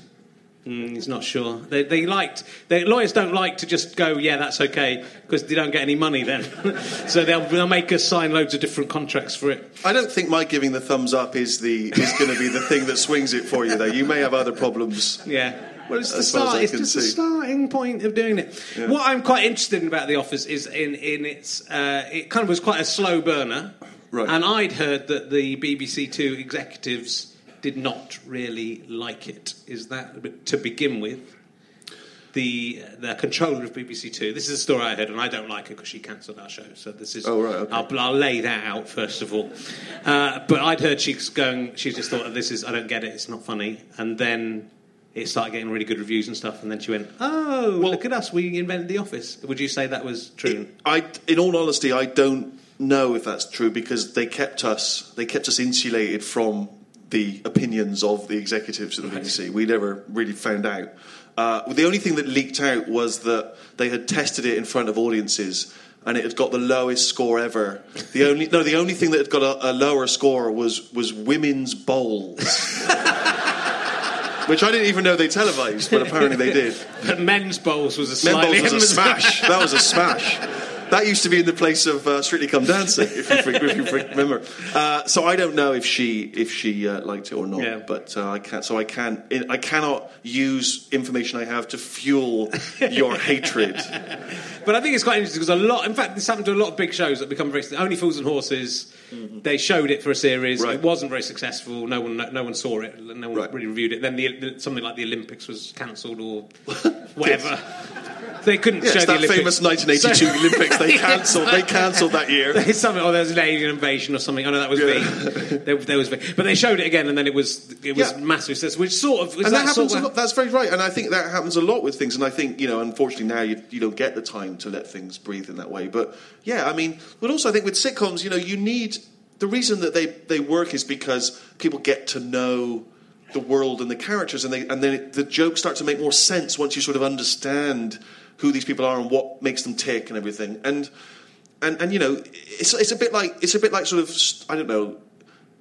Mm, he's not sure. They, they liked they, lawyers don't like to just go yeah that's okay because they don't get any money then. so they'll they'll make us sign loads of different contracts for it. I don't think my giving the thumbs up is the is going to be the thing that swings it for you. Though you may have other problems. Yeah. Well, it's the As far as start. It's can just the starting point of doing it. What I'm quite interested in about The Office is in in its. Uh, it kind of was quite a slow burner, Right. and I'd heard that the BBC Two executives did not really like it. Is that to begin with? The the controller of BBC Two. This is a story I heard, and I don't like it because she cancelled our show. So this is. Oh, right, okay. I'll, I'll lay that out first of all. Uh, but I'd heard she's going. She just thought this is. I don't get it. It's not funny. And then it started getting really good reviews and stuff, and then she went, "Oh, look at us! We invented the office." Would you say that was true? I, in all honesty, I don't know if that's true because they kept us they kept us insulated from the opinions of the executives at the BBC. We never really found out. Uh, the only thing that leaked out was that they had tested it in front of audiences and it had got the lowest score ever. The only no, the only thing that had got a, a lower score was was women's bowls. Which I didn't even know they televised, but apparently they did. But men's bowls was a slightly Bowls was a smash. That was a smash. That used to be in the place of uh, Strictly Come Dancing, if you, if you remember. Uh, so I don't know if she if she uh, liked it or not. Yeah. But uh, I can't. So I can't. I cannot use information I have to fuel your hatred. But I think it's quite interesting because a lot, in fact, this happened to a lot of big shows that become very. Only Fools and Horses, they showed it for a series. Mm-hmm. Right. It wasn't very successful. No one, no, one saw it. No one Right. really reviewed it. Then the, the- something like the Olympics was cancelled or whatever. They couldn't Yes, show the that Olympics. famous 1982 So- Olympics. They cancelled. They cancelled that year. Oh, there's something. Oh, there was an alien invasion or something. Oh no, that was. V. There, there was. But they showed it again, and then it was it was massive success, which sort of was and that, sort happens of- a lot. That's very right, and I think that happens a lot with things. And I think you know, unfortunately, now you, you don't get the time to let things breathe in that way. But yeah, I mean, but also I think with sitcoms, you know, you need the reason that they they work is because people get to know the world and the characters, and they and then it, the jokes start to make more sense once you sort of understand who these people are and what makes them tick and everything. And and and you know, it's it's a bit like it's a bit like sort of I don't know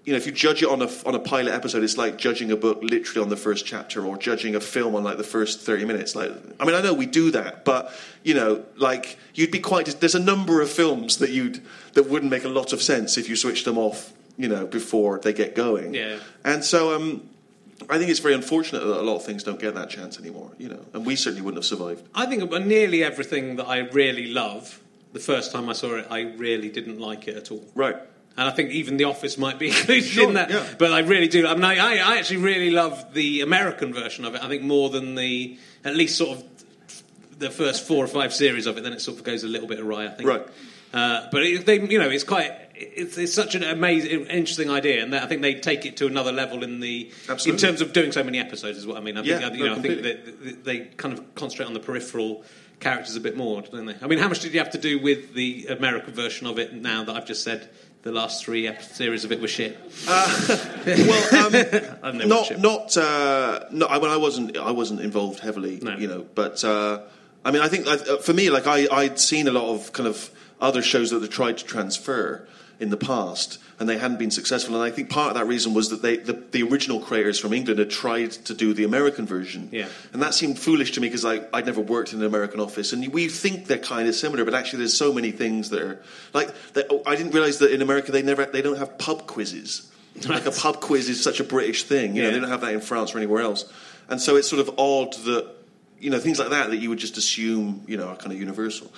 you know, if you judge it on a on a pilot episode, it's like judging a book literally on the first chapter, or judging a film on like the first thirty minutes. Like, I mean, I know we do that, but you know, like you'd be quite. There's a number of films that you'd that wouldn't make a lot of sense if you switched them off, you know, before they get going. Yeah. And so, um, I think it's very unfortunate that a lot of things don't get that chance anymore. You know, and we certainly wouldn't have survived. I think nearly everything that I really love. The first time I saw it, I really didn't like it at all. Right. And I think even The Office might be included Sure, in that. yeah. But I really do. I mean, I, I actually really love the American version of it. I think more than the, at least sort of the first four or five series of it. Then it sort of goes a little bit awry. I think. Right. Uh, but it, they, you know, it's quite. It's, it's such an amazing, interesting idea, and I think they take it to another level in the Absolutely. in terms of doing so many episodes. Is what I mean. I think, Yeah, I, you no, know, I think that they kind of concentrate on the peripheral characters a bit more, don't they? I mean, how much did you have to do with the American version of it? Now that I've just said the last three ep- series of it were shit. well, um, I've never watched not not uh, no. I, mean, I wasn't I wasn't involved heavily, No. you know. But uh, I mean, I think uh, for me, like I I'd seen a lot of kind of other shows that they tried to transfer in the past, and they hadn't been successful. And I think part of that reason was that they the, the original creators from England had tried to do the American version, Yeah. and that seemed foolish to me because I I'd never worked in an American office, and we think they're kind of similar, but actually there's so many things that are like that, oh, I didn't realize that in America they never they don't have pub quizzes. Like a pub quiz is such a British thing, you know. Yeah. They don't have that in France or anywhere else, and so it's sort of odd that you know things like that that you would just assume you know are kind of universal.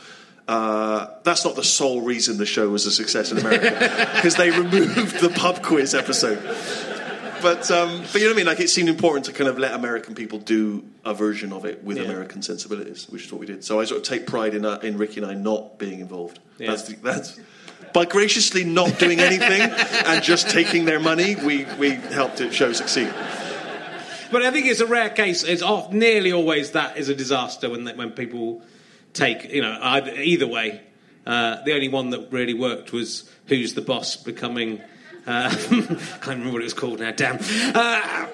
Uh, that's not the sole reason the show was a success in America because they removed the pub quiz episode. But um, but you know what I mean? Like it seemed important to kind of let American people do a version of it with Yeah. American sensibilities, which is what we did. So I sort of take pride in uh, in Ricky and I not being involved. Yeah. That's the, that's by graciously not doing anything and just taking their money, we we helped it show succeed. But I think it's a rare case. It's off, nearly always that is a disaster when they, when people take you know either, either way. Uh, the only one that really worked was Who's the Boss becoming. Uh, I can't remember what it was called now. Damn. Uh,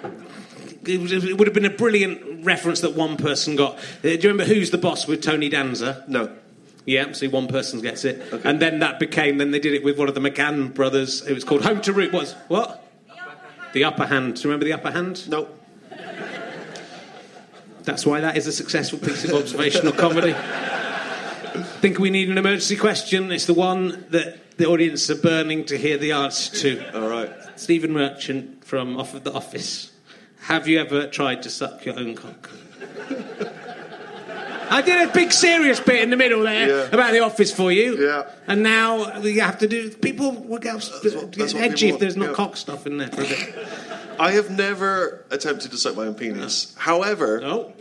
it, was, it would have been a brilliant reference that one person got. Uh, do you remember Who's the Boss with Tony Danza? No. Yeah, see, one person gets it, and then that became. Then they did it with one of the McGann brothers. It was called Home to Root. Was what? The Upper Hand. Do you remember the Upper Hand? No. That's why that is a successful piece of observational comedy. I Think we need an emergency question. It's the one that the audience are burning to hear the answer to. All right. Stephen Merchant from Off of the Office. Have you ever tried to suck your own cock? I did a big serious bit in the middle there Yeah. about the office for you. Yeah. And now you have to do. People will get, what- that's what edgy if there's not yeah. cock stuff in there for a bit. I have never attempted to suck my own penis. However, Oh.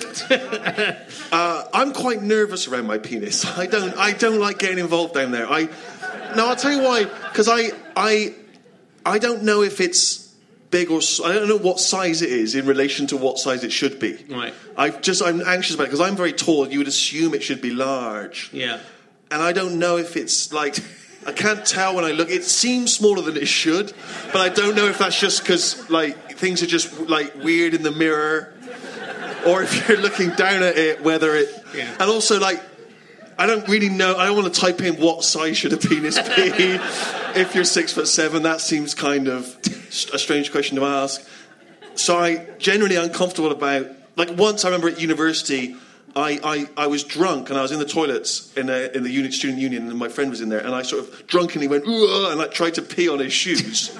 uh, I'm quite nervous around my penis. I don't. I don't like getting involved down there. I. No, I'll tell you why. Because I. I. I don't know if it's big or s- I don't know what size it is in relation to what size it should be. Right. I've just I'm anxious about it because I'm very tall. You would assume it should be large, Yeah. and I don't know if it's like. I can't tell when I look. It seems smaller than it should, but I don't know if that's just because like things are just like weird in the mirror, or if you're looking down at it, whether it. Yeah. And also, like, I don't really know. I don't want to type in what size should a penis be. if you're six foot seven, that seems kind of a strange question to ask. So I generally uncomfortable about. Like once, I remember at university, I, I, I was drunk and I was in the toilets in, a, in the unit, student union, and my friend was in there, and I sort of drunkenly went and like tried to pee on his shoes.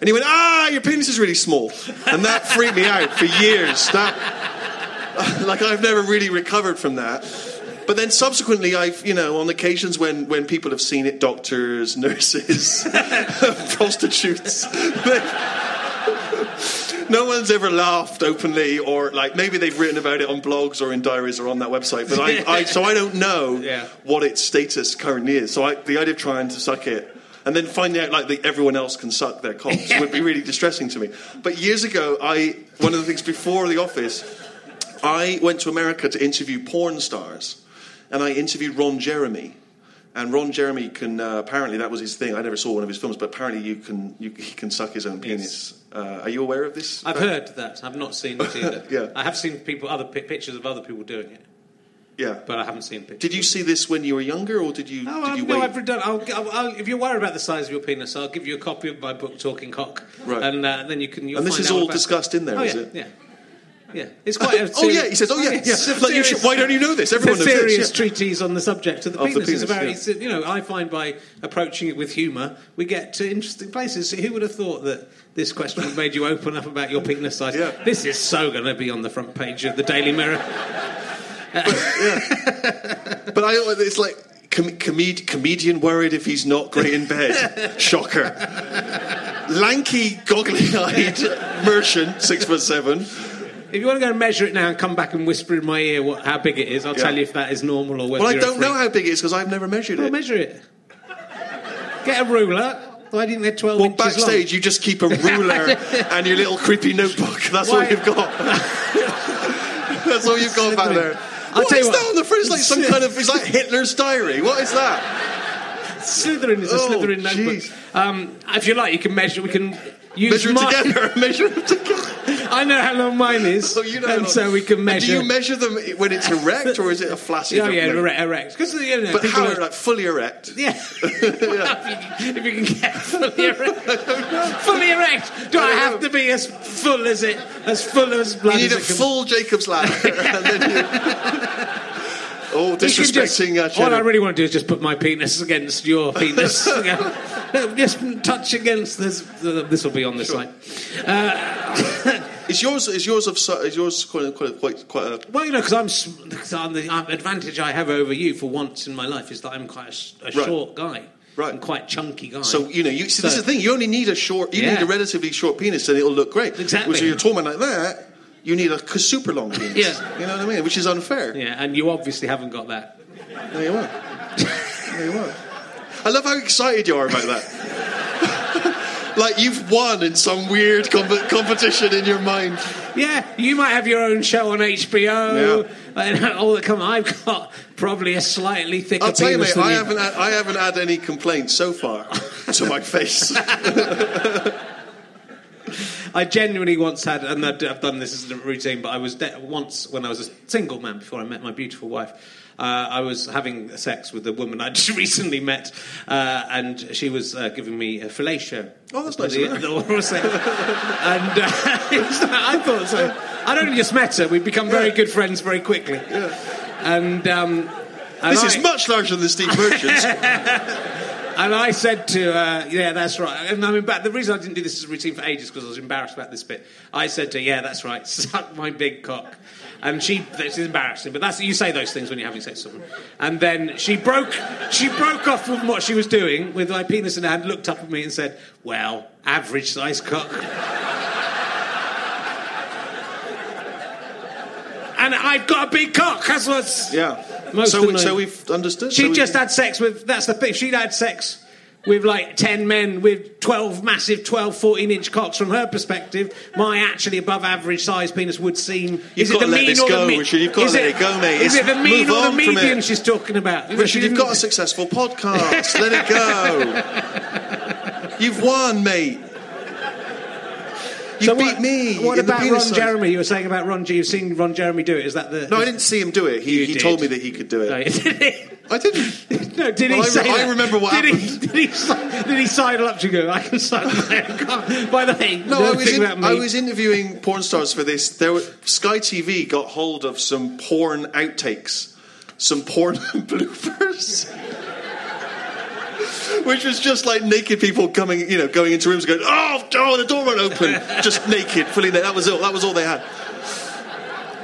And he went, ah, your penis is really small. And that freaked me out for years. That, like, I've never really recovered from that. But then subsequently, I've, you know, on occasions when, when people have seen it, doctors, nurses, prostitutes, no one's ever laughed openly or, like, maybe they've written about it on blogs or in diaries or on that website. But I, I so I don't know Yeah. what its status currently is. So I, the idea of trying to suck it and then finding out like that everyone else can suck their cocks would be really distressing to me. But years ago, I one of the things before the office, I went to America to interview porn stars, and I interviewed Ron Jeremy. And Ron Jeremy can uh, apparently that was his thing. I never saw one of his films, but apparently you can you, he can suck his own penis. Uh, are you aware of this? I've heard that. I've not seen it either. Yeah. I have seen people, other pictures of other people doing it, Yeah. but I haven't seen pictures. Did you see this when you were younger, or did you No, did I've, you no, wait? I've done. I'll, I'll, I'll, if you're worried about the size of your penis, I'll give you a copy of my book, Talking Cock, Right. and uh, then you can. And this is all discussed in there, Oh is yeah, it? yeah, yeah. It's quite. A oh serious- yeah, he says, oh yeah. Oh, it's a Like, you should, why don't you know this? Everyone knows serious this. yeah. treatise on the subject of the Of penis. A penis, very, yeah. it's, you know, I find by approaching it with humour, we get to interesting places. Who would have thought that this question would made you open up about your penis size? Yeah. This is so going to be on the front page of the Daily Mirror. But I, it's like com- comed- comedian worried if he's not great in bed. Shocker. Lanky, goggly-eyed merchant, six foot seven. If you want to go and measure it now and come back and whisper in my ear what, how big it is, I'll Yeah. tell you if that is normal or whether Well, I don't know how big it is because I've never measured Well, it. measure it. Get a ruler. Why didn't they 12 Well, backstage, you just keep a ruler and your little creepy notebook. That's all you've got. That's all you've got back there. I'll What you what. that on the front? It's like some kind of. It's like Hitler's diary. What is that? long? Slytherin is a Oh, Slytherin notebook. Um, if you like, you can measure. We can use Measure together. Measure them together. I know how long mine is, So you know, and so we can measure. Do you measure them when it's erect or is it a flaccid? Oh yeah, no? erect, erect. Because you know, But how are- like fully erect? Yeah. if you can get fully erect. fully erect. Do I I have know. to be as full as it, as full as blood You need a full Jacob's ladder. Oh, You just- disrespecting uh, all I really want to do is just put my penis against your penis. Just touch against this. This will be on the site. Is yours is yours of is yours quite quite quite, quite a Well, you know, because I'm, 'cause I'm the advantage I have over you for once in my life is that I'm quite a Right. short guy, Right. and quite chunky guy. so you know you see this is the thing you only need a short you Yeah. need a relatively short penis and it'll look great. Exactly. So you're a tall man like that, you need a super long penis. Yeah. You know what I mean? Which is unfair. yeah, and you obviously haven't got that. There you are. there you are. I love how excited you are about that. like you've won in some weird comp- competition in your mind. Yeah, you might have your own show on HBO. Yeah. And all that come, I've got probably a slightly thicker I'll tell you, mate. I you. haven't had, I haven't had any complaints so far to my face. I genuinely once had, and I've I've done this as a routine, but I was de- once when I was a single man before I met my beautiful wife. Uh, I was having sex with a woman I'd just recently met, uh, and she was uh, giving me a fellatio. Oh, that's nice The- the oral sex. and uh, it was like- I thought so. I'd only just met her. We'd become very Yeah. good friends very quickly. And, um, and This I- is much larger than the Steve Merchant's. and I said to her, "Yeah, that's right." And I mean, but the reason I didn't do this as a routine for ages because I was embarrassed about this bit. I said to her, "Yeah, that's right. Suck my big cock." And she, this is embarrassing, but that's you say those things when you're having sex with someone. And then she broke, she broke off from what she was doing with my penis in her hand, looked up at me and said, "Well, average size cock." and I've got a big cock. That's what's yeah. So, annoying. so we've understood. she so we- just had sex with. That's the thing. She'd had sex with like 10 men with 12 massive 12, 14 inch cocks from her perspective, my actually above average size penis would seem. You've is it got the to let mean this or go, the me- Richard. You've got to is let it go, mate. Is it the mean or the median she's talking about? Richard, you've got a successful podcast. Let it go. You've won, mate. You So beat what, me. What about Ron size. Jeremy? You were saying about Ron. G. You've seen Ron Jeremy do it. Is that the? No, I didn't see him do it. He, he told me that he could do it. No? I didn't. No, did Well, he I say I that? remember what did happened. He, did, he, did he sidle up to go, I can sidle my? By the way, No, I was, in, I was interviewing porn stars for this. There were, Sky TV got hold of some porn outtakes, some porn bloopers. Which was just like naked people coming, you know, going into rooms, going, "Oh, oh, the door won't open," just naked, fully naked. That was all. That was all they had.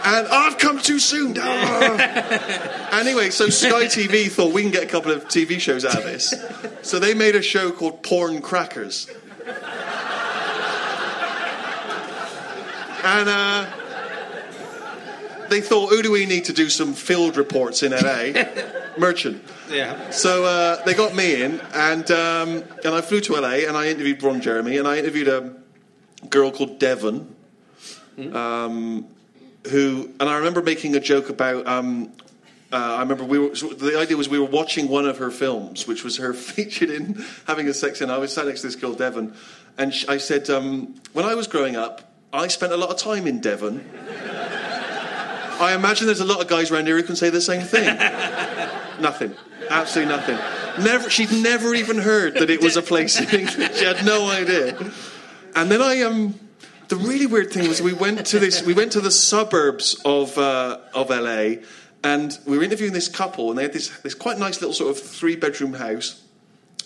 And I've come too soon. Ah. anyway, so Sky TV thought we can get a couple of TV shows out of this. So they made a show called Porn Crackers. And uh, they thought, who do we need to do some field reports in LA? Merchant. yeah. So uh, they got me in, and um, and I flew to LA, and I interviewed Ron Jeremy, and I interviewed a girl called Devon, um, who, and I remember making a joke about. Um, uh, I remember we were. So the idea was we were watching one of her films, which was her featured in having a sex scene. I was sat next to this girl Devon, and sh- I said, um, when I was growing up, I spent a lot of time in Devon. I imagine there's a lot of guys around here who can say the same thing. Nothing. Absolutely nothing. Never. She'd never even heard that it was a place in England. She had no idea. And then I um, the really weird thing was we went to this. We went to the suburbs of uh, of LA, and we were interviewing this couple, and they had this this quite nice little sort of three bedroom house.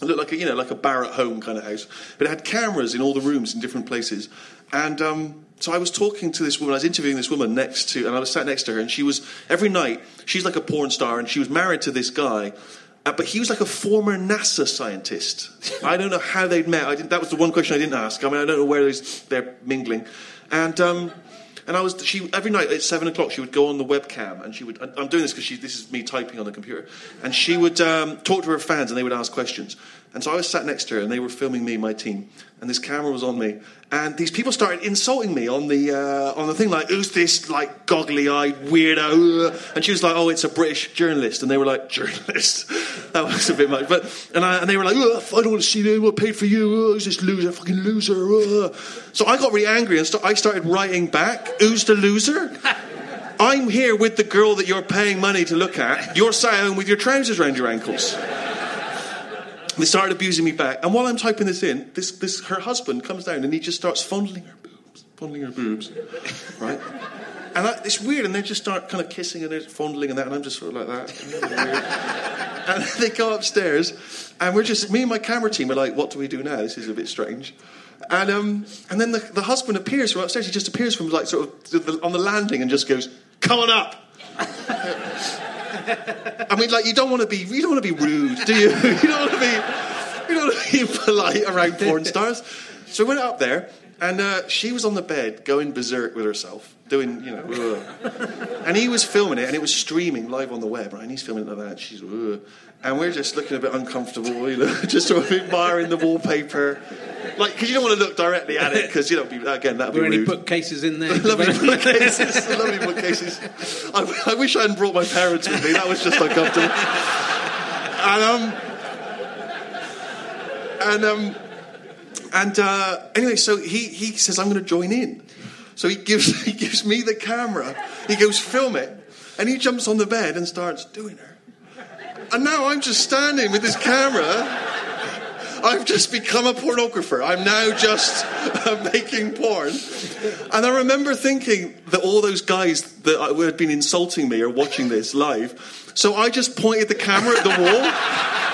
It looked like a, you know like a Barrett home kind of house, but it had cameras in all the rooms in different places. And um, so I was talking to this woman. I was interviewing this woman next to, and I was sat next to her, and she was every night. She's like a porn star, and she was married to this guy. Uh, but he was like a former NASA scientist. I don't know how they'd met. That was the one question I didn't ask. I mean, I don't know where they're mingling. And um, and I was she every night at seven o'clock she would go on the webcam and she would. I'm doing this because this is me typing on the computer, and she would um, talk to her fans and they would ask questions. And so I was sat next to her and they were filming me, my team, and this camera was on me. And these people started insulting me on the uh, on the thing, like, "Who's this like goggly-eyed weirdo?" And she was like, "Oh, it's a British journalist," and they were like, "Journalist." that was a bit much, but and I, and they were like, "Ugh, "I don't want to see them. I paid for you. Who's this loser? Fucking loser." uh." So I got really angry and st- I started writing back, "Who's the loser?" I'm here with the girl that you're paying money to look at. You're sat home with your trousers around your ankles. They started abusing me back, and while I'm typing this in, this, this her husband comes down and he just starts fondling her boobs, fondling her boobs, right? And I, it's weird, and they just start kind of kissing and they're fondling and that, and I'm just sort of like that. And they go upstairs, and we're just me and my camera team are like, "What do we do now? This is a bit strange." And um, and then the, the husband appears from upstairs. He just appears from like sort of to the, on the landing and just goes, "Come on up." I mean, like you don't want to be you don't want to be rude, do you? You don't want to be you don't want to be polite around porn stars. So we went up there, and uh, she was on the bed going berserk with herself, doing you know, ugh. and he was filming it, and it was streaming live on the web, right? And he's filming it like that. And She's, ugh. And we're just looking a bit uncomfortable, you know, just sort of admiring the wallpaper, like because you don't want to look directly at it because you know, be, again, that'd be Were any bookcases in there? Lovely bookcases. lovely bookcases. I, I wish I hadn't brought my parents with me. That was just uncomfortable. And um, and um, and uh, anyway, so he he says I'm going to join in. So he gives he gives me the camera. He goes film it, and he jumps on the bed and starts doing her. And now I'm just standing with this camera. I've just become a pornographer. I'm now just uh, making porn. And I remember thinking that all those guys that had been insulting me are watching this live. So I just pointed the camera at the wall.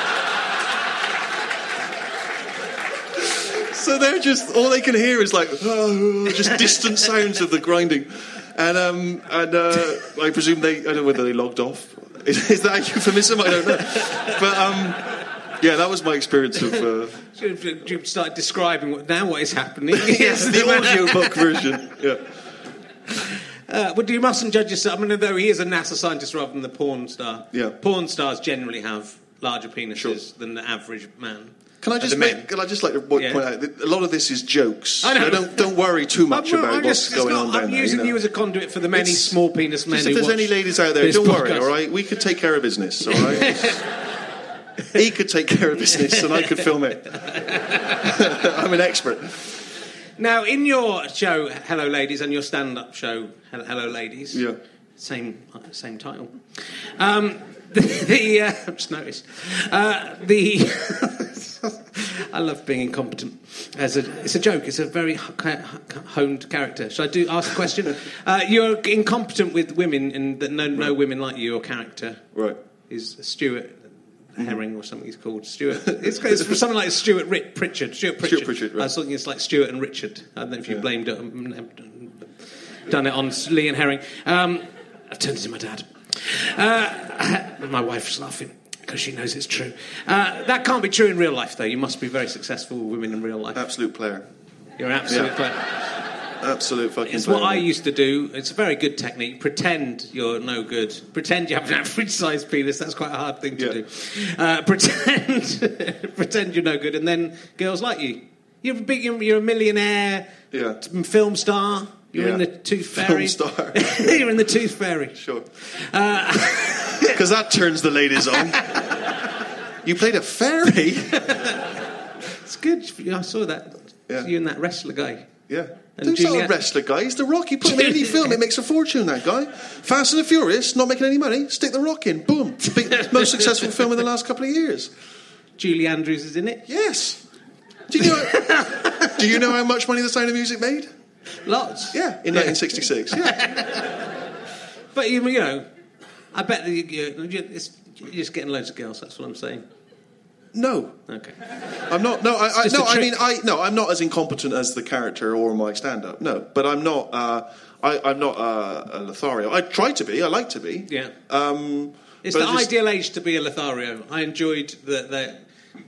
So they're just all they can hear is like oh, just distant sounds of the grinding, and um, and uh, I presume they I don't know whether they logged off. Is, is that a euphemism? I don't know, but um, yeah, that was my experience of uh, Should you start describing what, now what is happening? yes, the audiobook version. Yeah, Uh, but you mustn't judge yourself. I mean, though he is a NASA scientist rather than the porn star. Yeah. Porn stars generally have larger penises Sure. than the average man. Can I just make, can I just like to point Yeah. out that a lot of this is jokes. I know. So don't don't worry too much I'm, about I'm what's just, going not- on down I'm there. using you, know. you as a conduit for the many It's- small penis men Just if there's any ladies out there, don't worry, all right? We could take care of business, all right? he could take care of business and I could film it. I'm an expert. Now, in your show, Hello Ladies, and your stand-up show, Hello, Ladies, Yeah. same same title. Um, the, the uh, I've just noticed uh, the. I love being incompetent. As a, it's a joke. It's a very honed character. Should I do ask a question? Uh, you're incompetent with women, and that no, no women like you. Your character Right. is Stuart Herring or something. He's called Stuart. It's, it's something like Stuart Rit- Pritchard. Stuart Pritchard. Pritchard, right. I was thinking it's like Stuart and Richard. I don't know if you Yeah. blamed it. um, Done it on Lee and Herring. Um, I've turned into my dad. Uh, my wife's laughing because she knows it's true. Uh, that can't be true in real life, though. You must be very successful with women in real life. Absolute player. You're an absolute Yeah. player. Absolute fucking It's player. what I used to do. It's a very good technique. Pretend you're no good. Pretend you have an average sized penis. That's quite a hard thing to Yeah. do. Uh, pretend, pretend you're no good, and then girls like you. You're a big. You're a millionaire. Yeah. Film star. You're in the Tooth Fairy. Film star. you're in the Tooth Fairy. Sure. Uh, Because that turns the ladies on. you played a fairy? It's good. I saw that. Yeah. You and that wrestler guy. Yeah. And He's not a wrestler guy. He's the Rock. You put him in any film, it makes a fortune. That guy, Fast and the Furious, not making any money. Stick the Rock in. Boom. Big, most successful film in the last couple of years. Julie Andrews is in it. Yes. Do you know? do you know how much money The Sound of Music made? Lots. Yeah, in 1966. Yeah. But you know, I bet that you, you, you're just getting loads of girls. That's what I'm saying. No, Okay. I'm not. No, I, I no. I mean, I no. I'm not as incompetent as the character or my stand-up. No, but I'm not. Uh, I, I'm not uh, a Lothario. I try to be. I like to be. Yeah. Um, It's the just- ideal age to be a Lothario. I enjoyed the, the,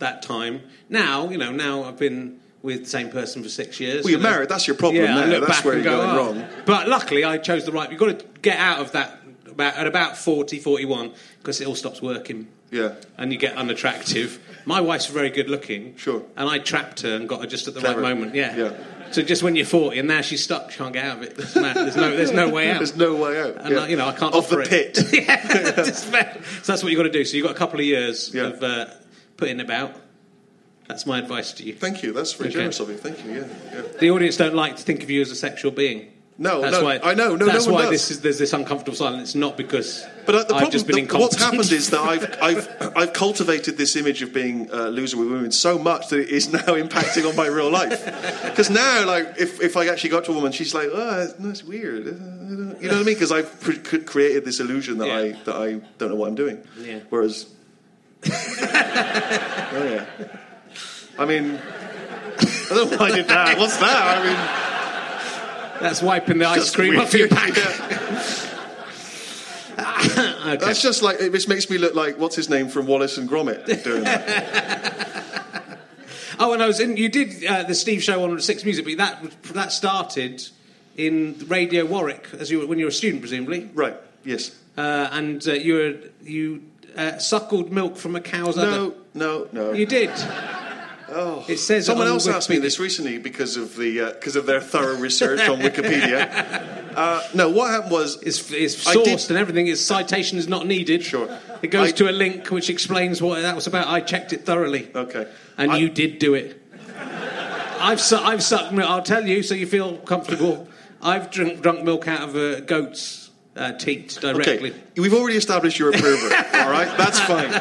that time. Now, you know, now I've been with the same person for six years. Well, you're married. That's your problem. Yeah, I look That's back where and you're go, going "Oh." wrong. But luckily, I chose the right. You've got to get out of that about, at about 40, 41, because it all stops working. Yeah. And you get unattractive. My wife's very good looking. Sure. And I trapped her and got her just at the Clever. right moment. Yeah. Yeah. So just when you're 40 and now she's stuck, she can't get out of it. There's no, there's no, way out. There's no way out. And yeah. I, you know, I can't Of the it. pit. yeah, so that's what you've got to do. So you've got a couple of years Yeah. of uh, putting about. That's my advice to you. Thank you. That's very Okay. generous of you. Thank you. Yeah. yeah. The audience don't like to think of you as a sexual being. No, that's no, why, I know, no, that's no why this is there's this uncomfortable silence. It's not because But uh, the I've problem, just been the- what's happened is that I've, I've, I've cultivated this image of being a loser with women so much that it is now impacting on my real life. Because now, like, if, if I actually got to a woman, she's like, oh, that's weird. You know what I mean? Because I've pre- created this illusion that, Yeah. I, that I don't know what I'm doing. Yeah. Whereas, oh yeah. I mean, I don't know why I did that. What's that? I mean, That's wiping the ice cream off your back. Okay. That's just like it just makes me look like what's his name from Wallace and Gromit doing that. Oh, and I was in. You did uh, the Steve Show on Six Music, but that that started in Radio Warwick as you were, when you were a student, presumably. right? Yes. Uh, and uh, you were you uh, suckled milk from a cow's udder. No, no, no. You did. Oh, it says Someone on else asked me this recently because of the because of their thorough research on Wikipedia. Uh, no, what happened was It's, it's sourced did- and everything. Its citation is not needed. Sure. It goes I- to a link which explains what that was about. I checked it thoroughly. okay, And I- you did do it. I've, su- I've sucked. I'll tell you so you feel comfortable. I've drunk, drunk milk out of a goat's uh, teat directly. Okay, we've already established you're a pervert. all right, that's fine.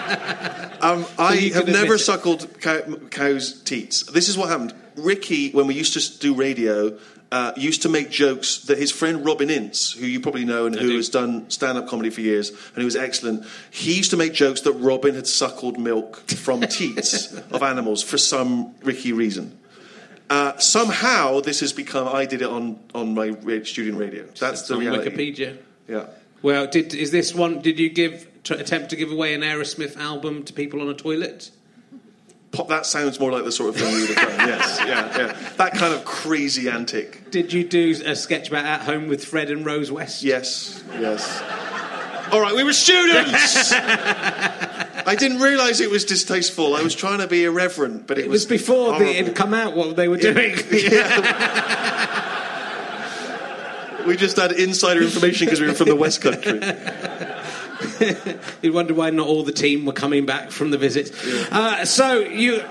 Um, I have never suckled cow, cows' teats. This is what happened. Ricky, when we used to do radio, uh, used to make jokes that his friend Robin Ince, who you probably know and who do. has done stand-up comedy for years and who was excellent, he used to make jokes that Robin had suckled milk from teats of animals for some Ricky reason. Uh, somehow this has become. I did it on on my student radio. That's the on reality. Wikipedia. Yeah. Well, did is this one? Did you give attempt to give away an Aerosmith album to people on a toilet? Pop, that sounds more like the sort of thing you would have done. Yes, yeah, yeah. That kind of crazy antic. Did you do a sketch about at home with Fred and Rose West? Yes, yes. All right, we were students. I didn't realise it was distasteful. I was trying to be irreverent, but it, It was before the, it had come out what they were doing. We just had insider information because we were from the West Country. you wonder why not all the team were coming back from the visits. Uh, so you.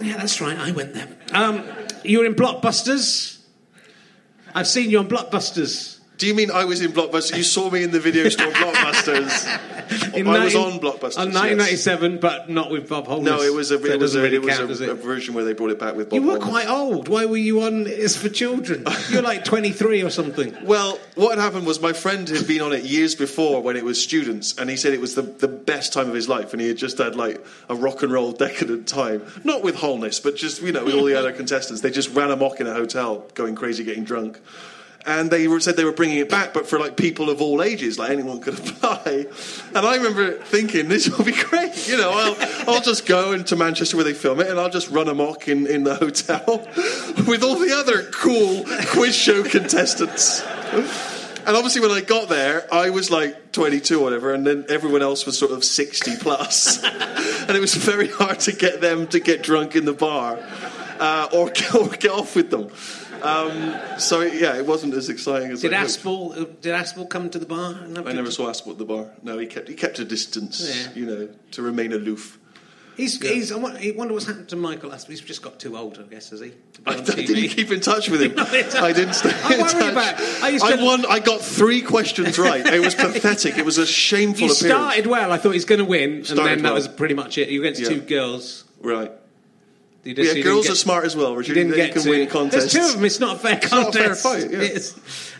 Yeah, that's right. I went there. Um, you were in Blockbusters. I've seen you on Blockbusters. Do you mean I was in Blockbuster? You saw me in the video store Blockbusters. In I was on Blockbusters. On yes. 1997, but not with Bob Holness. No, it was a, So it was a, really it was a, a version where they brought it back with Bob. Holmes. You were Holness. quite old. Why were you on It's for Children? You're like 23 or something. Well, what had happened was my friend had been on it years before when it was students, and he said it was the, the best time of his life, and he had just had like a rock and roll decadent time. Not with Holness, but just, you know, with all the other contestants. They just ran amok in a hotel, going crazy, getting drunk. And they were, said they were bringing it back, but for like people of all ages, like anyone could apply. And I remember thinking, this will be great. You know, I'll, I'll just go into Manchester where they film it, and I'll just run amok in, in the hotel with all the other cool quiz show contestants. And obviously, when I got there, I was like 22 or whatever, and then everyone else was sort of 60 plus. and it was very hard to get them to get drunk in the bar uh, or, or get off with them. Um, so, yeah, it wasn't as exciting as Did I. Aspel, uh, did Aspel come to the bar? I never saw Aspel at the bar. No, he kept he kept a distance, Yeah. you know, to remain aloof. He's, he's, I wonder what's happened to Michael Aspel. He's just got too old, I guess, has he? I, didn't keep in touch with him. Not in touch. I didn't stay I'm in touch. about- I used to- won. I got three questions right. It was pathetic. It was a shameful You appearance. started well. I thought he was going to win, and Started then that was pretty much it. You went to Yeah. two girls. Right. Just- Yeah, girls get- are smart as well. You didn't get can to, win contests. There's two of them. It's not a fair not a contest. fair fight,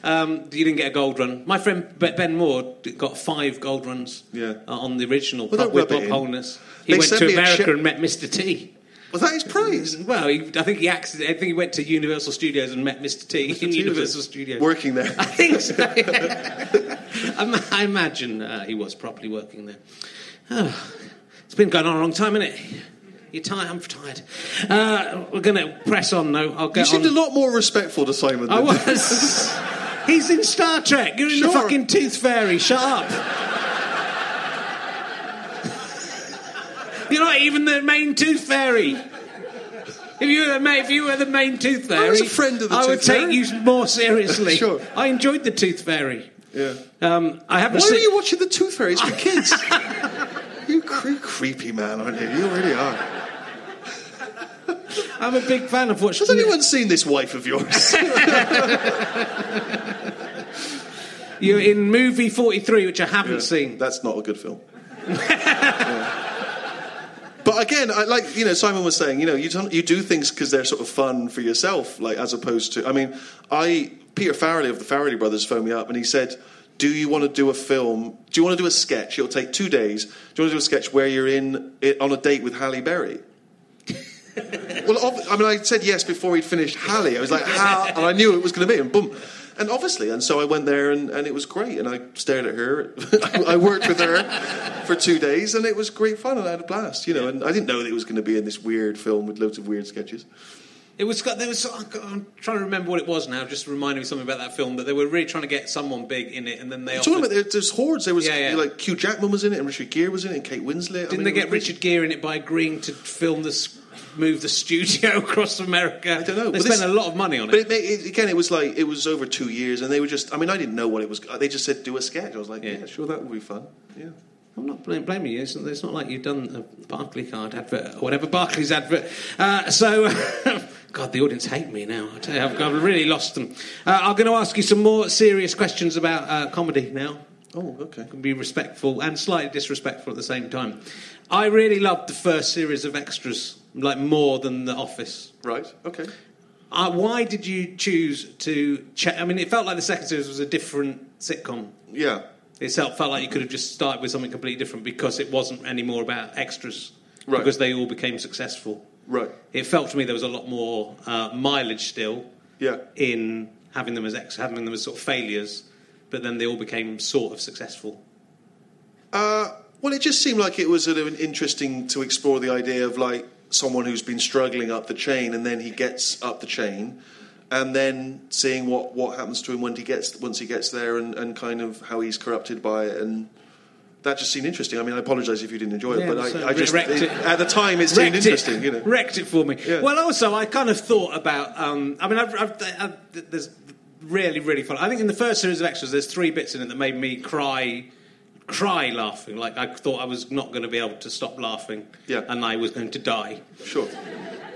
yeah. Um, you didn't get a gold run. My friend Ben Moore got five gold runs Yeah. uh, on the original Well, with Bob. Holness. He They went to America and met Mr. T. Was that his prize? Well, he, I think he accident, I think he went to Universal Studios and met Mr. T in T, Universal? Studios. Working there. I think so. yeah. I I imagine uh, he was properly working there. Oh, it's been going on a long time, isn't it? You're tired. I'm tired. Uh, we're going to press on, though. I'll go. You seemed on. a lot more respectful to Simon. I was. He's in Star Trek. You're in the Sure. fucking Tooth Fairy. Shut up. You're not even the main Tooth Fairy. If you were the main, if you were the main Tooth Fairy, was a friend of the I would Tooth take you more seriously. Sure. I enjoyed the Tooth Fairy. Yeah. Um, I haven't Why seen. were you watching the Tooth Fairy? It's for kids. you cre- creepy man, aren't you? You really are. I'm a big fan of watching. Has anyone seen this wife of yours? You're in movie 43, which I haven't Yeah, seen. That's not a good film. Yeah. But again, I like you know Simon was saying, you know, you don't, you do things because they're sort of fun for yourself, like as opposed to. I mean, I Peter Farrelly of the Farrelly brothers phoned me up and he said, "Do you want to do a film? Do you want to do a sketch? It'll take two days. Do you want to do a sketch where you're in it, on a date with Halle Berry?" well, I mean, I said yes before he'd finished Halle. I was like, "How?" And I knew it was going to be, and boom. And obviously, and so I went there, and, and it was great. And I stared at her. I worked with her for two days, and it was great fun, and I had a blast. You know, and I didn't know that it was going to be in this weird film with loads of weird sketches. It was. There was. I'm trying to remember what it was now. Just reminding me something about that film that they were really trying to get someone big in it, and then they Talking about there, there's hordes. There was Yeah, yeah. like Hugh Jackman was in it, and Richard Gere was in it, and Kate Winslet. Didn't mean, they get Richard Gere in it by agreeing to film this, move the studio across America? I don't know. They spent a lot of money on But it. it, again, it was like it was over two years, and they were just. I mean, I didn't know what it was. They just said do a sketch. I was like, Yeah. yeah, sure, that would be fun. Yeah. I'm not bl- blaming you. It's, it's not like you've done a Barclay card advert or whatever Barclays advert. Uh, so, God, the audience hate me now. I tell you, I've, I've really lost them. Uh, I'm going to ask you some more serious questions about uh, comedy now. Oh, okay. Can be respectful and slightly disrespectful at the same time. I really loved the first series of extras, like more than The Office. Right. Okay. Uh, why did you choose to? Che- I mean, it felt like the second series was a different sitcom. Yeah. It felt, like you could have just started with something completely different because it wasn't anymore about extras. Right. Because they all became successful. Right. It felt to me there was a lot more uh, mileage still Yeah. in having them as ex- having them as sort of failures, but then they all became sort of successful. Uh, well, it just seemed like it was sort of interesting to explore the idea of like someone who's been struggling up the chain, and then he gets up the chain, and then seeing what, what happens to him when he gets once he gets there, and, and kind of how he's corrupted by it, and that just seemed interesting. I mean, I apologise if you didn't enjoy it, Yeah, but so I, I just wrecked it. at the time it seemed Wrecked interesting. it, You know, wrecked it for me. Yeah. Well, also, I kind of thought about. Um, I mean, I've, I've, I've, there's really, really fun. I think in the first series of extras, there's three bits in it that made me cry, cry laughing. Like I thought I was not going to be able to stop laughing, Yeah. and I was going to die. sure.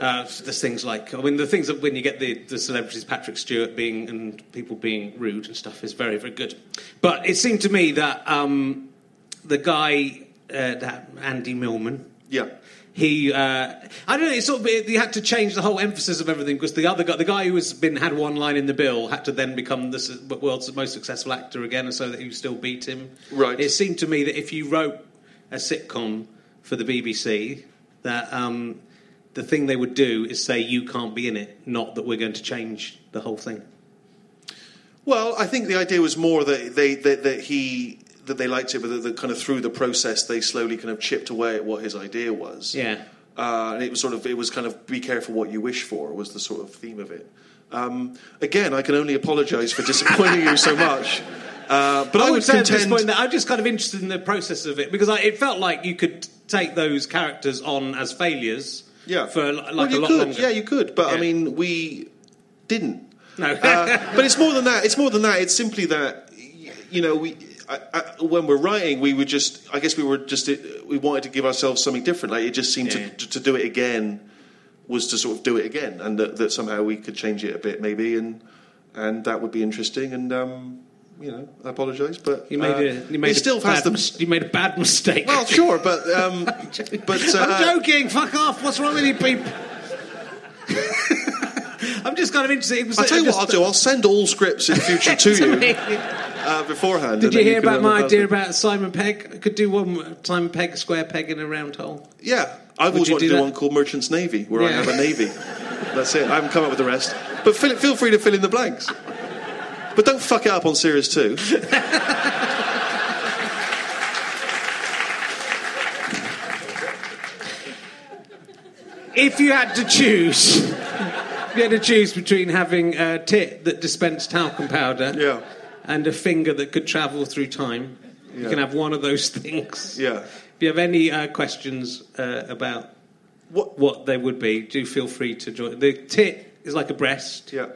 Uh, there's things like, I mean, the things that when you get the, the celebrities, Patrick Stewart being and people being rude and stuff is very, very good. But it seemed to me that um, the guy, uh, that Andy Millman, Yeah, he, uh, I don't know, it sort of, he had to change the whole emphasis of everything because the other guy, the guy who has been had one line in the bill, had to then become the world's most successful actor again, so that you still beat him. Right. It seemed to me that if you wrote a sitcom for the BBC, that um, the thing they would do is say you can't be in it, not that we're going to change the whole thing. Well, I think the idea was more that they that, that he that they liked it, but that, that kind of through the process they slowly kind of chipped away at what his idea was. Yeah. uh, and it was sort of it was kind of be careful what you wish for was the sort of theme of it. Um, again, I can only apologise for disappointing you so much, uh, but I, I would say at this contend. point that I'm just kind of interested in the process of it because I, it felt like you could take those characters on as failures. yeah, For li- like well, a lot could, longer. yeah, you could, but I mean, we didn't. No. Uh, but it's more than that. It's more than that. It's simply that you know we. I, I, when we're writing, we would just. I guess we were just. We wanted to give ourselves something different. Like it just seemed Yeah. to, to do it again was to sort of do it again, and that, that somehow we could change it a bit, maybe, and and that would be interesting. And um, you know, I apologise, but you made uh, a you made still a has bad, the. you made a bad mistake. Well, sure, but um, but uh, I'm joking. Fuck off. What's wrong with you people? I'm just kind of interested. I'll tell you what I'll do. I'll send all scripts in future to to you me. Uh, beforehand. Did you hear about my idea about Simon Pegg? I could do one Simon Pegg, square peg in a round hole. Yeah, I've Would always wanted do to do that? one called Merchant's Navy, where I Yeah. have a navy. That's it. I haven't come up with the rest. But feel, feel free to fill in the blanks. But don't fuck it up on Series 2. If you had to choose, if you had to choose between having a tit that dispensed talcum powder Yeah. And a finger that could travel through time, you can have one of those things. Yeah. If you have any uh, questions uh, about What? what they would be, do feel free to join. The tit is like a breast. Yeah.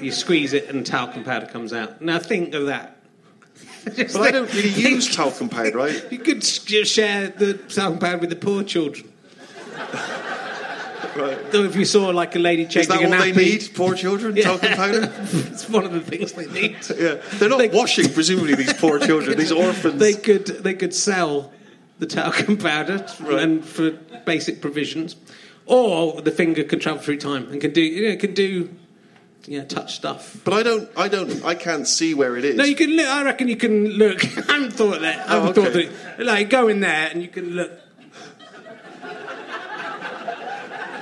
You squeeze it and talcum powder comes out. Now think of that. But I don't really think- use talcum powder, right? You could share the talcum powder with the poor children. Right. If you saw like a lady Is changing that a what they need? Poor children? Yeah. Talcum powder? it's one of the things they need. Yeah. They're not They- washing, presumably, these poor children, these orphans. They could they could sell the talcum powder Right. and for basic provisions, or the finger can travel through time and can do you know can do you know, touch stuff. But I don't, I don't, I can't see where it is. No, you can look. I reckon you can look. I haven't thought that. I Oh, haven't thought okay. that. Like go in there and you can look.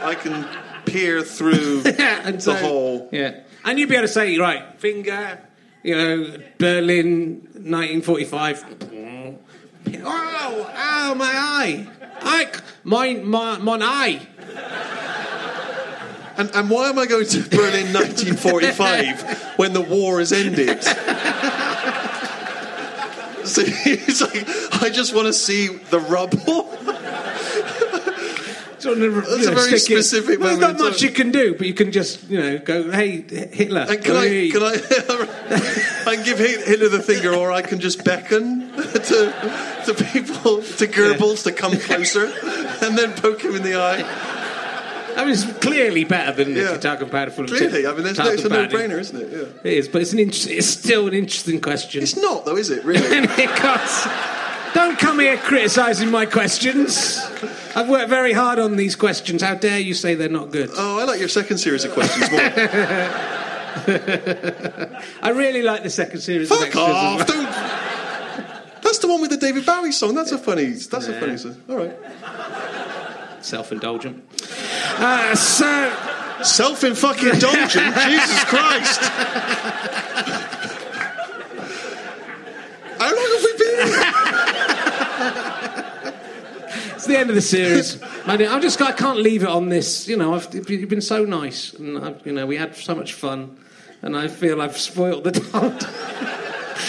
I can peer through and so, the hole. Yeah, and you'd be able to say right finger. You know, Berlin, 1945. Oh, oh, my eye! I, my, my, my eye! And, and why am I going to Berlin 1945 when the war has ended? So he's like, I just want to see the rubble. That's That's a very specific Well, there's not much you can do, but you can just, you know, go, hey, Hitler. And can I, can I, I can give Hitler the finger, or I can just beckon to, to people, to Goebbels to come closer, and then poke him in the eye. I mean, it's clearly better than Yeah. if you're talking about it full of Clearly, I mean, it's, talcum it's a no-brainer, isn't it? Yeah. It is, but it's an inter- it's still an interesting question. It's not, though, is it? Really? because don't come here criticising my questions. I've worked very hard on these questions. How dare you say they're not good? Oh, I like your second series of questions more. I really like the second series. of Fuck extras off! well. That's the one with the David Bowie song. That's a funny. That's a funny song. All right. Self-indulgent. Uh, so. Self in fucking indulgent. Jesus Christ. How long have we been? The end of the series. Man, I'm just I can't leave it on this. You know, I've, you've been so nice, and I've, you know we had so much fun, and I feel I've spoiled the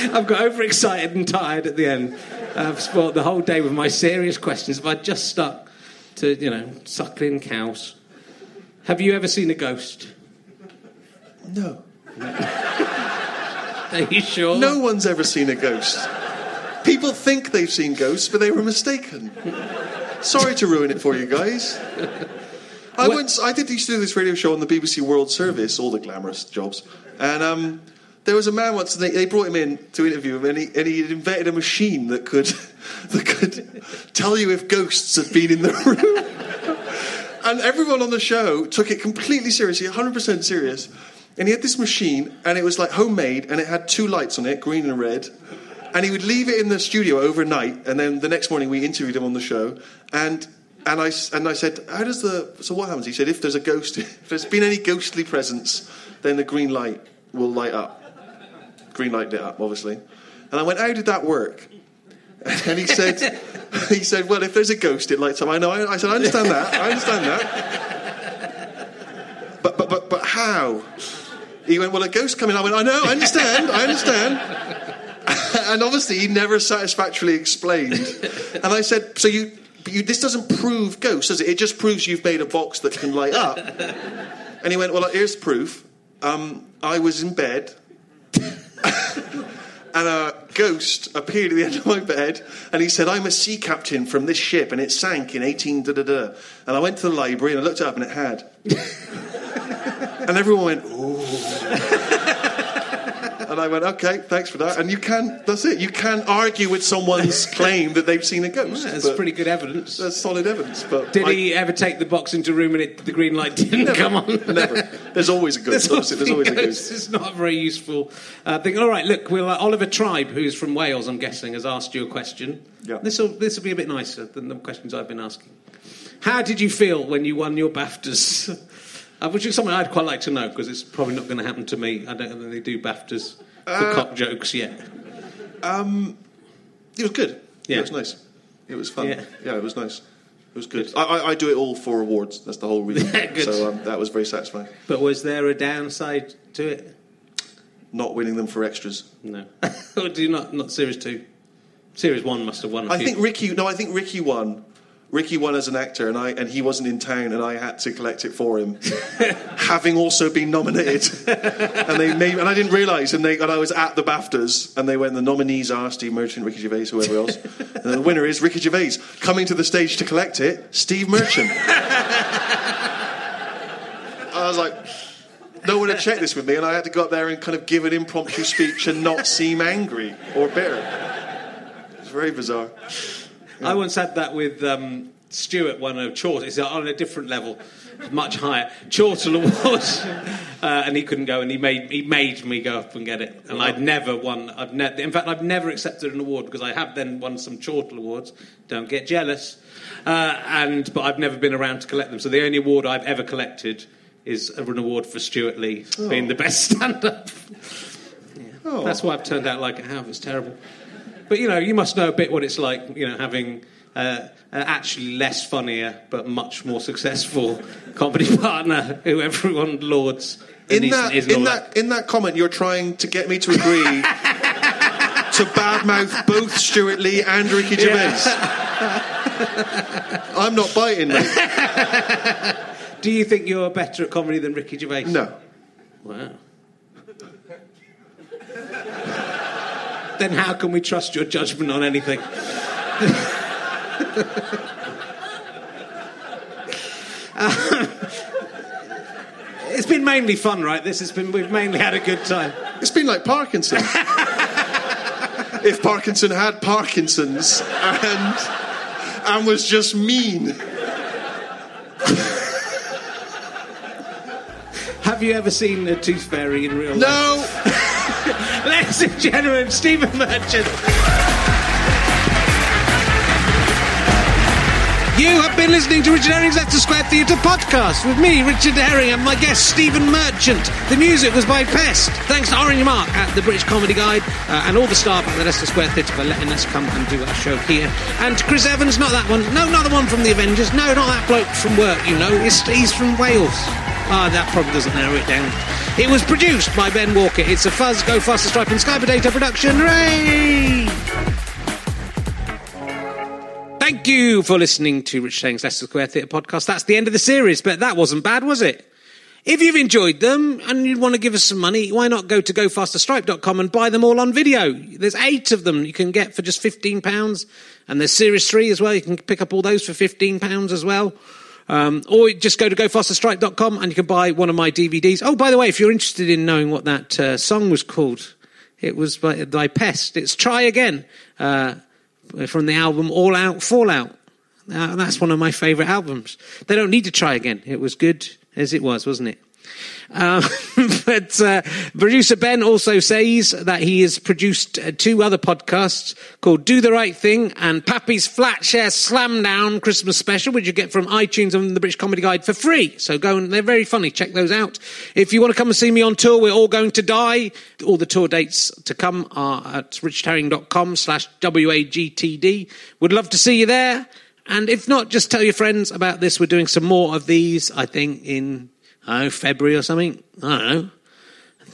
I've got overexcited and tired at the end. I've spoiled the whole day with my serious questions. If I just stuck to, you know, suckling cows. Have you ever seen a ghost? No. Are you sure? No one's ever seen a ghost. People think they've seen ghosts, but they were mistaken. Sorry to ruin it for you guys. I once I did used to do this radio show on the BBC World Service, all the glamorous jobs, and um, there was a man once. They, they brought him in to interview him, and he, and he had invented a machine that could that could tell you if ghosts had been in the room. And everyone on the show took it completely seriously, 100% serious. And he had this machine, and it was like homemade, and it had two lights on it, green and red. And he would leave it in the studio overnight, and then the next morning we interviewed him on the show. And and I and I said, "How does the so what happens?" He said, "If there's a ghost, if there's been any ghostly presence, then the green light will light up. Green light lit up, obviously." And I went, "How did that work?" And he said, he said, well, if there's a ghost, it lights up. I know. I, I said, I understand that. I understand that. But, but, but, but how? He went, well, a ghost coming. I went, I know. I understand. I understand. and obviously, he never satisfactorily explained. And I said, so you, you, this doesn't prove ghosts, does it? It just proves you've made a box that can light up. And he went, well, here's proof. Um, I was in bed and a ghost appeared at the end of my bed and he said i'm a sea captain from this ship and it sank in 18 da da da and i went to the library and i looked it up and it had and everyone went ooh and i went okay thanks for that and you can that's it you can argue with someone's claim that they've seen a ghost That's pretty good evidence. that's solid evidence but Did I- he ever take the box into a room and it, the green light didn't come on? never there's always a ghost obviously. there's always a ghosts. ghost It's not a very useful uh, thing. All right, look, we'll, uh, Oliver Tribe, who's from Wales, I'm guessing, has asked you a question. Yeah. This will this will be a bit nicer than the questions I've been asking. How did you feel when you won your BAFTAs? uh, which is something I'd quite like to know because it's probably not going to happen to me. I don't think they do BAFTAs for Uh, cock jokes yet. It was good. Yeah. it was nice. It was fun. Yeah. Yeah, it was nice. It was good. I, I, I do it all for awards. That's the whole reason. Good. So um, that was very satisfying. But was there a downside to it? Not winning them for extras. No. or do you not not series two? Series one must have won. a I few. think Ricky. No, I think Ricky won. Ricky won as an actor, and I and he wasn't in town, and I had to collect it for him, having also been nominated. and they made, and I didn't realise, and they and I was at the Baftas, and they went. The nominees are Steve Merchant, Ricky Gervais, whoever else, and the winner is Ricky Gervais coming to the stage to collect it. Steve Merchant. I was like. No one had checked this with me, and I had to go up there and kind of give an impromptu speech and not seem angry or bitter. It's very bizarre. I once had that with um, Stewart, one of Chortle. It's on a different level, much higher. Chortle Awards, uh, and he couldn't go, and he made he made me go up and get it. And I'd never won. I've ne- in fact, I've never accepted an award because I have then won some Chortle Awards. Don't get jealous. Uh, and but I've never been around to collect them. So the only award I've ever collected is an award for Stewart Lee being the best stand-up. Oh. That's why I've turned out like I have. It's terrible. But you know, you must know a bit what it's like. You know, having uh, an actually less funnier but much more successful comedy partner who everyone lauds. and in that, in that in that comment, you're trying to get me to agree to badmouth both Stewart Lee and Ricky Gervais. I'm not biting, mate. Do you think you're better at comedy than Ricky Gervais? No. Wow. Then how can we trust your judgment on anything? it's been mainly fun, right? This has been we've mainly had a good time. It's been like Parkinson. if Parkinson had Parkinson's and and was just mean. Have you ever seen a tooth fairy in real life? No. Ladies and gentlemen, Stephen Merchant. You have been listening to Richard Herring's Leicester Square Theatre podcast with me, Richard Herring, and my guest, Stephen Merchant. The music was by Pest. Thanks to Orange Mark at the British Comedy Guide uh, and all the staff at the Leicester Square Theatre for letting us come and do our show here. And Chris Evans, not that one. No, not the one from the Avengers. No, not that bloke from work, you know. He's, he's from Wales. Ah, that probably doesn't narrow it down. It was produced by Ben Walker. It's a Fuzz, Go Faster Stripe and Skype Data production. Hooray! Thank you for listening to Rich Herring's Leicester Square Theatre podcast. That's the end of the series, but that wasn't bad, was it? If you've enjoyed them and you want to give us some money, why not go to gofasterstripe.com and buy them all on video? There's eight of them you can get for just £15. And there's Series 3 as well. You can pick up all those for £15 as well. Um, or just go to gofasterstripe.com and you can buy one of my DVDs. Oh, by the way, if you're interested in knowing what that uh, song was called, it was by, by Pest. It's Try Again uh, from the album All Out Fallout. Uh, that's one of my favourite albums. They don't need to try again. It was good as it was, wasn't it? Um, but uh, producer Ben also says that he has produced uh, two other podcasts called Do the Right Thing and Pappy's Flat Share Slam Down Christmas Special, which you get from iTunes and the British Comedy Guide for free. So go and they're very funny. Check those out. If you want to come and see me on tour, we're all going to die. All the tour dates to come are at richardherring.com slash W-A-G-T-D. Would love to see you there. And if not, just tell your friends about this. We're doing some more of these, I think, in know, February or something. I don't know.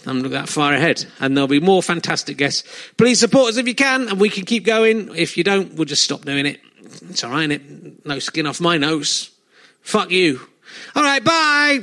I'm not that far ahead. And there'll be more fantastic guests. Please support us if you can, and we can keep going. If you don't, we'll just stop doing it. It's all right, it? No skin off my nose. Fuck you. All right, bye.